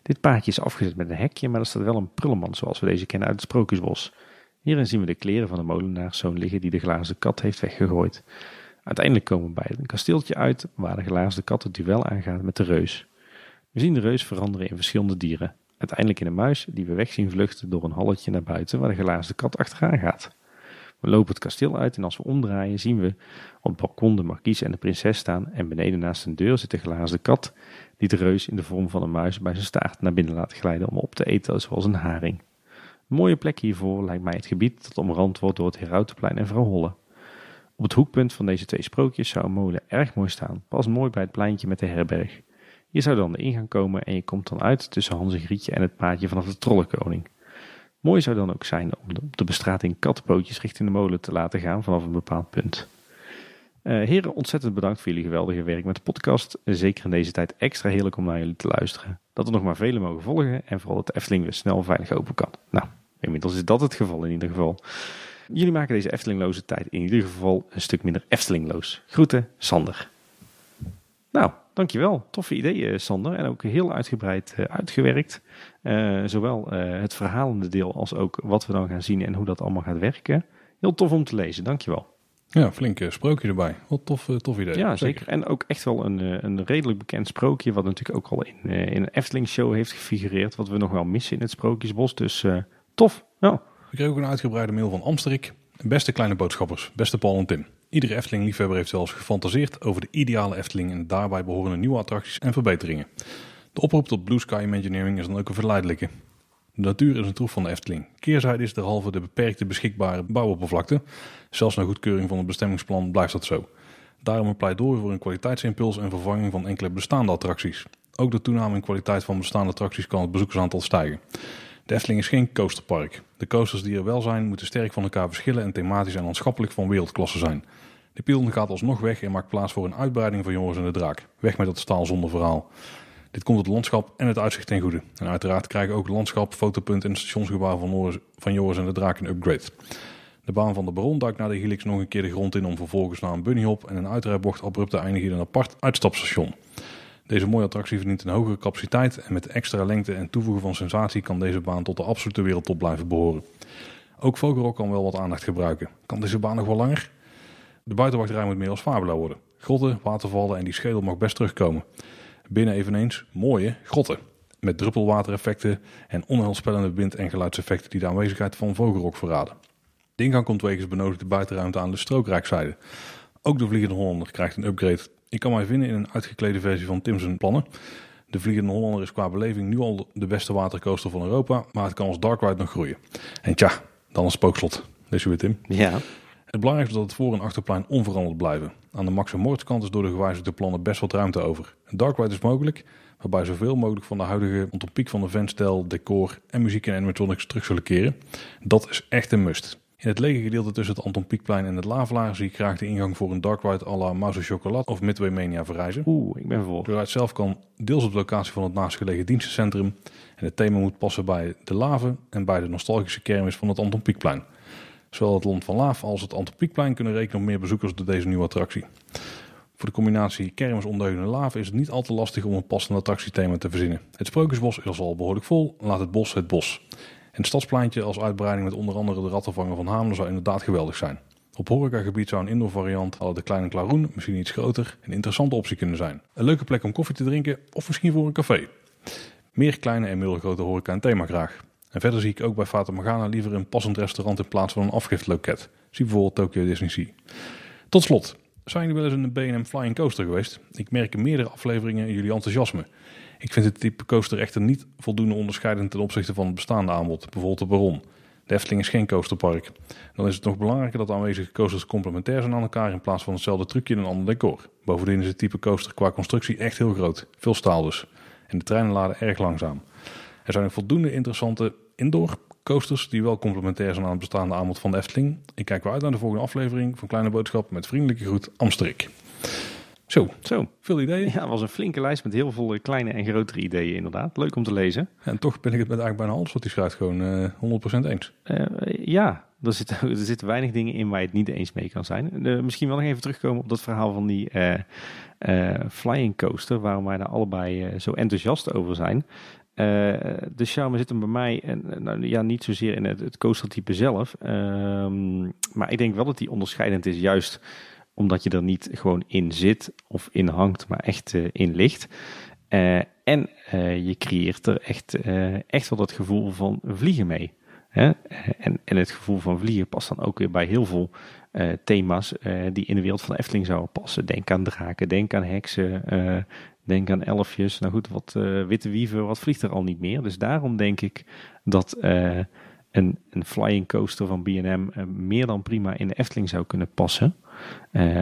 Dit paadje is afgezet met een hekje, maar er staat wel een prullenmand zoals we deze kennen uit het Sprookjesbos. Hierin zien we de kleren van de molenaarszoon liggen die de glazen kat heeft weggegooid. Uiteindelijk komen we bij een kasteeltje uit waar de glazen kat het duel aangaat met de reus. We zien de reus veranderen in verschillende dieren. Uiteindelijk in een muis die we weg zien vluchten door een halletje naar buiten waar de glazen kat achteraan gaat. We lopen het kasteel uit en als we omdraaien zien we op het balkon de markies en de prinses staan en beneden naast een deur zit de glazen kat die de reus in de vorm van een muis bij zijn staart naar binnen laat glijden om op te eten zoals een haring. Een mooie plek hiervoor lijkt mij het gebied dat omrand wordt door het Herautenplein en Vrouw Holle. Op het hoekpunt van deze twee sprookjes zou een molen erg mooi staan, pas mooi bij het pleintje met de herberg. Hier zou dan de ingang komen en je komt dan uit tussen Hans en Grietje en het paadje vanaf de Trollenkoning. Mooi zou dan ook zijn om de, bestrating kattenpootjes richting de molen te laten gaan vanaf een bepaald punt. Eh, heren, ontzettend bedankt voor jullie geweldige werk met de podcast. Zeker in deze tijd extra heerlijk om naar jullie te luisteren. Dat er nog maar vele mogen volgen en vooral dat de Efteling weer snel veilig open kan. Nou, inmiddels is dat het geval in ieder geval. Jullie maken deze Eftelingloze tijd in ieder geval een stuk minder Eftelingloos. Groeten, Sander. Nou, dankjewel. Toffe ideeën, Sander. En ook heel uitgebreid uh, uitgewerkt. Uh, zowel uh, het verhalende deel als ook wat we dan gaan zien en hoe dat allemaal gaat werken. Heel tof om te lezen, dankjewel. Ja, flink sprookje erbij. Wat tof, tof idee. Ja, zeker. En ook echt wel een, een redelijk bekend sprookje, wat natuurlijk ook al in, in een Efteling-show heeft gefigureerd, wat we nog wel missen in het Sprookjesbos. Dus tof. Ja. We kregen ook een uitgebreide mail van Amsterik. Beste kleine boodschappers, beste Paul en Tim. Iedere Efteling-liefhebber heeft zelfs gefantaseerd over de ideale Efteling en daarbij behorende nieuwe attracties en verbeteringen. De oproep tot Blue Sky Imagineering is dan ook een verleidelijke. De natuur is een troef van de Efteling. Keerzijde is derhalve de beperkte beschikbare bouwoppervlakte. Zelfs na goedkeuring van het bestemmingsplan blijft dat zo. Daarom een pleidooi voor een kwaliteitsimpuls en vervanging van enkele bestaande attracties. Ook de toename in kwaliteit van bestaande attracties kan het bezoekersaantal stijgen. De Efteling is geen coasterpark. De coasters die er wel zijn moeten sterk van elkaar verschillen en thematisch en landschappelijk van wereldklasse zijn. De Python gaat alsnog weg en maakt plaats voor een uitbreiding van Joris en de Draak. Weg met dat staal zonder verhaal. Dit komt het landschap en het uitzicht ten goede. En uiteraard krijgen ook landschap, fotopunt en stationsgebouw van, van Joris en de Draak een upgrade. De baan van de Baron duikt naar de helix nog een keer de grond in om vervolgens naar een bunnyhop en een uitrijbocht abrupt te eindigen in een apart uitstapstation. Deze mooie attractie verdient een hogere capaciteit en met extra lengte en toevoegen van sensatie kan deze baan tot de absolute wereldtop blijven behoren. Ook Vogelrok kan wel wat aandacht gebruiken. Kan deze baan nog wel langer? De buitenwachtrij moet meer als Fabula worden. Grotten, watervallen en die schedel mag best terugkomen. Binnen eveneens mooie grotten. Met druppelwatereffecten en onheilspellende wind- en geluidseffecten die de aanwezigheid van Vogelrok verraden. De ingang komt wegens benodigde buitenruimte aan de strookrijkzijde. Ook de Vliegende Hollander krijgt een upgrade. Ik kan mij vinden in een uitgeklede versie van Tim's plannen. De Vliegende Hollander is qua beleving nu al de beste watercoaster van Europa, maar het kan als Dark Ride nog groeien. En tja, dan een spookslot. Deze weer Tim. Ja. Het belangrijkste is dat het voor- en achterplein onveranderd blijven. Aan de Max en kant is door de gewijzigde plannen best wat ruimte over. Een dark ride is mogelijk, waarbij zoveel mogelijk van de huidige ontopiek van de ventstijl, decor en muziek en animatronics terug zullen keren. Dat is echt een must. In het lege gedeelte tussen het Anton Pieckplein en het Lavelaar zie ik graag de ingang voor een dark ride à la Mouse Chocolat of Midway Mania verrijzen. Oeh, ik ben voor. De ride zelf kan deels op de locatie van het naastgelegen dienstencentrum en het thema moet passen bij de laven en bij de nostalgische kermis van het Anton Pieckplein. Zowel het Land van Laaf als het Anton Pieckplein kunnen rekenen op meer bezoekers door deze nieuwe attractie. Voor de combinatie kermis, ondeugende laven is het niet al te lastig om een passend attractiethema te verzinnen. Het Sprookjesbos is al behoorlijk vol, laat het bos het bos. En het stadspleintje als uitbreiding met onder andere de rattenvanger van Hamelen zou inderdaad geweldig zijn. Op horecagebied zou een indoor variant, al de kleine klaroen, misschien iets groter, een interessante optie kunnen zijn. Een leuke plek om koffie te drinken of misschien voor een café. Meer kleine en middelgrote horeca en thema graag. En verder zie ik ook bij Fata Morgana liever een passend restaurant in plaats van een afgiftloket. Zie bijvoorbeeld Tokyo Disney Sea. Tot slot, zijn jullie wel eens in een B&M Flying Coaster geweest? Ik merk in meerdere afleveringen jullie enthousiasme. Ik vind het type coaster echter niet voldoende onderscheidend ten opzichte van het bestaande aanbod, bijvoorbeeld de Baron. De Efteling is geen coasterpark. Dan is het nog belangrijker dat de aanwezige coasters complementair zijn aan elkaar in plaats van hetzelfde trucje in een ander decor. Bovendien is het type coaster qua constructie echt heel groot, veel staal dus. En de treinen laden erg langzaam. Er zijn voldoende interessante indoor coasters die wel complementair zijn aan het bestaande aanbod van de Efteling. Ik kijk weer uit naar de volgende aflevering van Kleine Boodschap met vriendelijke groet Amsterik. Zo, Zo. veel ideeën. Ja, het was een flinke lijst met heel veel kleine en grotere ideeën inderdaad. Leuk om te lezen. En toch ben ik het met eigenlijk bijna alles wat hij schrijft gewoon eh 100% eens. Eh, ja, er zitten, er zitten weinig dingen in waar je het niet eens mee kan zijn. Eh, misschien wel nog even terugkomen op dat verhaal van die eh, eh, flying coaster, waarom wij daar allebei eh, zo enthousiast over zijn. Eh, de charme zit hem bij mij, en, nou, ja, niet zozeer in het, het coastertype zelf, ehm, maar ik denk wel dat die onderscheidend is, juist omdat je er niet gewoon in zit of in hangt, maar echt eh, in ligt. Eh, en eh, je creëert er echt, echt wel dat gevoel van vliegen mee. Hè? En, en het gevoel van vliegen past dan ook weer bij heel veel thema's die in de wereld van Efteling zouden passen. Denk aan draken, denk aan heksen, denk aan elfjes. Nou goed, wat witte wieven, wat vliegt er al niet meer. Dus daarom denk ik dat een, een flying coaster van B&M meer dan prima in de Efteling zou kunnen passen. Eh,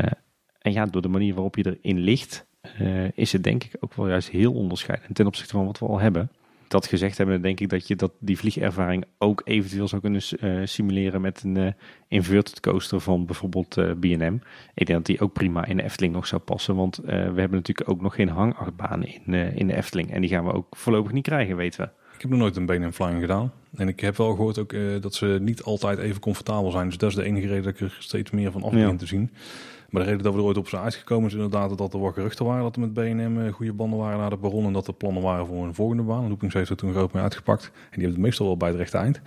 en ja, door de manier waarop je erin ligt, eh, is het denk ik ook wel juist heel onderscheidend ten opzichte van wat we al hebben. Dat gezegd hebben, denk ik dat je dat die vliegervaring ook eventueel zou kunnen eh, simuleren met een inverted coaster van bijvoorbeeld B&M. Ik denk dat die ook prima in de Efteling nog zou passen, want we hebben natuurlijk ook nog geen hangachtbaan in, in de Efteling. En die gaan we ook voorlopig niet krijgen, weten we. Ik heb nog nooit een been flying gedaan. En ik heb wel gehoord ook eh, dat ze niet altijd even comfortabel zijn. Dus dat is de enige reden dat ik er steeds meer van af Ja. begin te zien. Maar de reden dat we er ooit op zijn uitgekomen is inderdaad dat er wat geruchten waren dat er met B&M eh, goede banden waren naar de Baron. En dat er plannen waren voor een volgende baan. Loopings heeft er toen groot mee uitgepakt. En die hebben het meestal wel bij het rechte eind.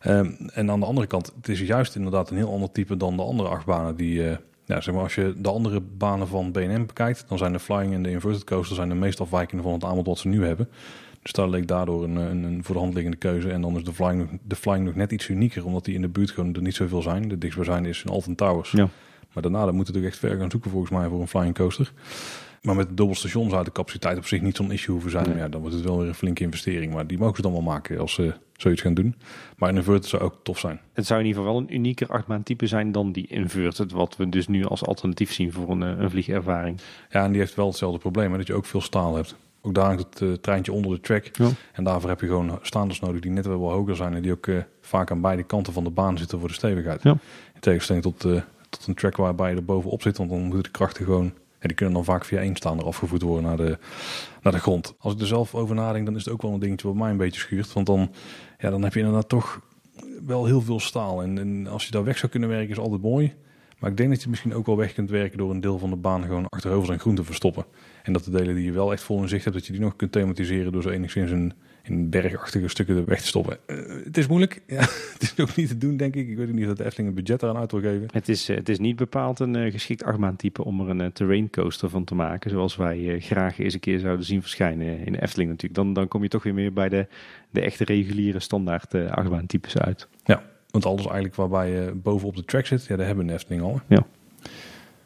Ehm, en aan de andere kant, het is juist inderdaad een heel ander type dan de andere achtbanen die... eh, ja, zeg maar, als je de andere banen van B&M bekijkt, dan zijn de Flying en de Inverted Coaster zijn de meest afwijkende van het aanbod wat ze nu hebben. Dus daar leek daardoor een, een, een voor de hand liggende keuze. En dan is de Flying, nog- de Flying nog net iets unieker, omdat die in de buurt gewoon er niet zoveel zijn. De dichtstbijzijnde is in Alton Towers. Ja. Maar daarna dan moeten we echt ver gaan zoeken volgens mij voor een Flying Coaster. Maar met dubbel station zou de capaciteit op zich niet zo'n issue hoeven zijn. Nee. Ja, dan wordt het wel weer een flinke investering. Maar die mogen ze dan wel maken als ze zoiets gaan doen. Maar een inverted zou ook tof zijn. Het zou in ieder geval wel een unieker achtbaantype zijn dan die inverted, wat we dus nu als alternatief zien voor een, eh, een vliegervaring. Ja, en die heeft wel hetzelfde probleem, hè, dat je ook veel staal hebt. Ook daar hangt het eh, treintje onder de track. Ja. En daarvoor heb je gewoon staanders nodig die net wel hoger zijn. En die ook eh, vaak aan beide kanten van de baan zitten voor de stevigheid. Ja. In tegenstelling tot, eh, tot een track waarbij je er bovenop zit. Want dan moeten de krachten gewoon, ja, die kunnen dan vaak via één staander afgevoerd worden naar de, naar de grond. Als ik er zelf over nadenk, dan is het ook wel een dingetje wat mij een beetje schuurt. Want dan, ja, dan heb je inderdaad toch wel heel veel staal. En, en als je daar weg zou kunnen werken, is altijd mooi. Maar ik denk dat je misschien ook wel weg kunt werken door een deel van de baan gewoon achterover en groen te verstoppen. En dat de delen die je wel echt vol in zicht hebt, dat je die nog kunt thematiseren door ze enigszins een, in bergachtige stukken er weg te stoppen. Uh, het is moeilijk. Ja, het is ook niet te doen, denk ik. Ik weet ook niet of de Efteling een budget eraan uit wil geven. Het is, het is niet bepaald een uh, geschikt achtbaantype om er een uh, terrain coaster van te maken. Zoals wij graag eens een keer zouden zien verschijnen in de Efteling natuurlijk. Dan, dan kom je toch weer meer bij de, de echte reguliere standaard achtbaantypes uit. Ja, want alles eigenlijk waarbij je bovenop de track zit, ja, daar hebben we Efteling al. Ja.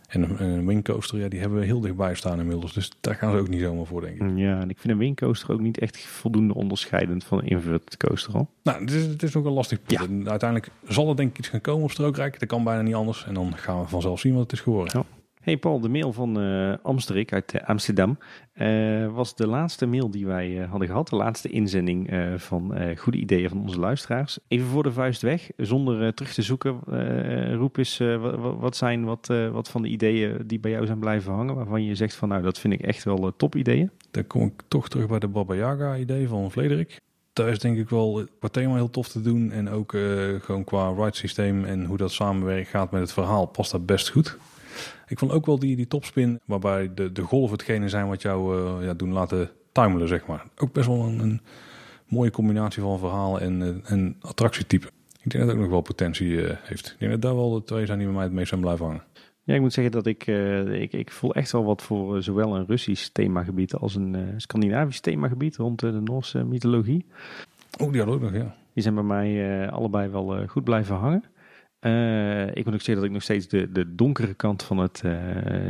En een, wingcoaster, ja, die hebben we heel dichtbij staan inmiddels. Dus daar gaan ze ook niet zomaar voor, denk ik. Ja, en ik vind een wingcoaster ook niet echt voldoende onderscheidend van een inverted coaster al. Nou, het is, het is ook een lastig punt. Ja. Uiteindelijk zal er denk ik iets gaan komen op Strookrijk. Dat kan bijna niet anders. En dan gaan we vanzelf zien wat het is geworden. Ja. Hey Paul, de mail van uh, Amsterik uit uh, Amsterdam uh, was de laatste mail die wij hadden gehad. De laatste inzending van goede ideeën van onze luisteraars. Even voor de vuist weg, zonder terug te zoeken. roep eens wat zijn wat, wat van de ideeën die bij jou zijn blijven hangen. Waarvan je zegt van nou dat vind ik echt wel top ideeën. Dan kom ik toch terug bij de Baba Yaga idee van Frederik. Is denk ik wel qua thema heel tof te doen. En ook gewoon qua ride systeem en hoe dat samenwerkt gaat met het verhaal past dat best goed. Ik vond ook wel die, die topspin, waarbij de, de golven hetgene zijn wat jou uh, ja, doen laten tuimelen, zeg maar. Ook best wel een, een mooie combinatie van verhalen en, uh, en attractietype. Ik denk dat het ook nog wel potentie uh, heeft. Ik denk dat daar wel de twee zijn die bij mij het meest zijn blijven hangen. Ja, ik moet zeggen dat ik, ik, ik voel echt wel wat voor zowel een Russisch themagebied als een Scandinavisch themagebied rond de Noorse mythologie. Oh, die hadden ook nog, ja. Die zijn bij mij allebei wel goed blijven hangen. Uh, ik moet ook zeggen dat ik nog steeds de, de donkere kant van het, uh,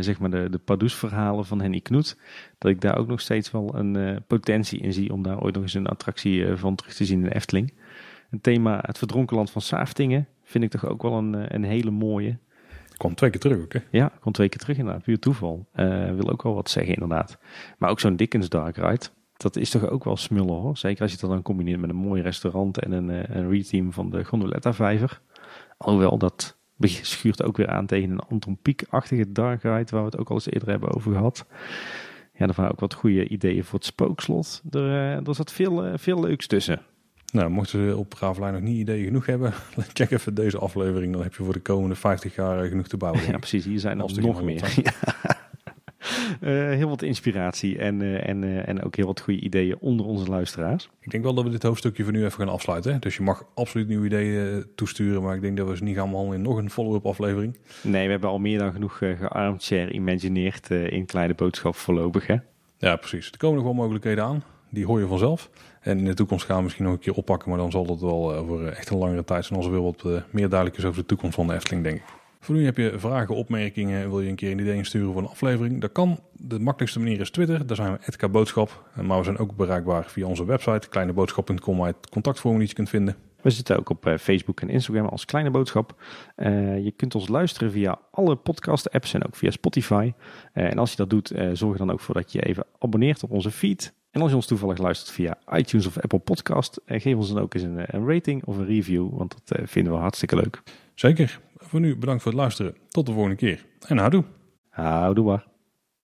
zeg maar de, de Pardoes-verhalen van Henny Knoet, dat ik daar ook nog steeds wel een uh, potentie in zie om daar ooit nog eens een attractie van terug te zien in de Efteling. Een thema, het verdronken land van Saaftingen, vind ik toch ook wel een, een hele mooie. Kwam twee keer terug ook, hè? Ja, kwam twee keer terug inderdaad, puur toeval. wil ook wel wat zeggen inderdaad. Maar ook zo'n Dickens Dark Ride, dat is toch ook wel smullen hoor. Zeker als je dat dan combineert met een mooi restaurant en een, een reteam van de Gondoletta-vijver. Alhoewel, dat schuurt ook weer aan tegen een Anton Pieck-achtige dark ride, waar we het ook al eens eerder hebben over gehad. Ja, er waren ook wat goede ideeën voor het spookslot. Er, eh, er zat veel, eh, veel leuks tussen. Nou, mochten ze op Ravelijn nog niet ideeën genoeg hebben, check even deze aflevering. Dan heb je voor de komende 50 jaar genoeg te bouwen. Ja, precies. Hier zijn er nog meer. Ja. Uh, heel wat inspiratie en, uh, en, uh, en ook heel wat goede ideeën onder onze luisteraars. Ik denk wel dat we dit hoofdstukje voor nu even gaan afsluiten. Dus je mag absoluut nieuwe ideeën toesturen, maar ik denk dat we ze niet gaan behandelen in nog een follow-up aflevering. Nee, we hebben al meer dan genoeg gearmchair imagineerd in kleine boodschap voorlopig. Hè? Ja, precies. Er komen nog wel mogelijkheden aan. Die hoor je vanzelf. En in de toekomst gaan we misschien nog een keer oppakken, maar dan zal dat wel over echt een langere tijd zijn als er weer wat meer duidelijk is over de toekomst van de Efteling, denk ik. Voor nu heb je vragen, opmerkingen, wil je een keer een idee insturen voor een aflevering? Dat kan. De makkelijkste manier is Twitter, daar zijn we Edka Boodschap. Maar we zijn ook bereikbaar via onze website, kleineboodschap.com, waar je het contactformulier kunt vinden. We zitten ook op Facebook en Instagram als Kleine Boodschap. Uh, je kunt ons luisteren via alle podcast-apps en ook via Spotify. Uh, en als je dat doet, uh, zorg er dan ook voor dat je even abonneert op onze feed. En als je ons toevallig luistert via iTunes of Apple Podcast, geef ons dan ook eens een, een rating of een review, want dat vinden we hartstikke leuk. Zeker. Voor nu bedankt voor het luisteren. Tot de volgende keer. En houdoe. Houdoe maar.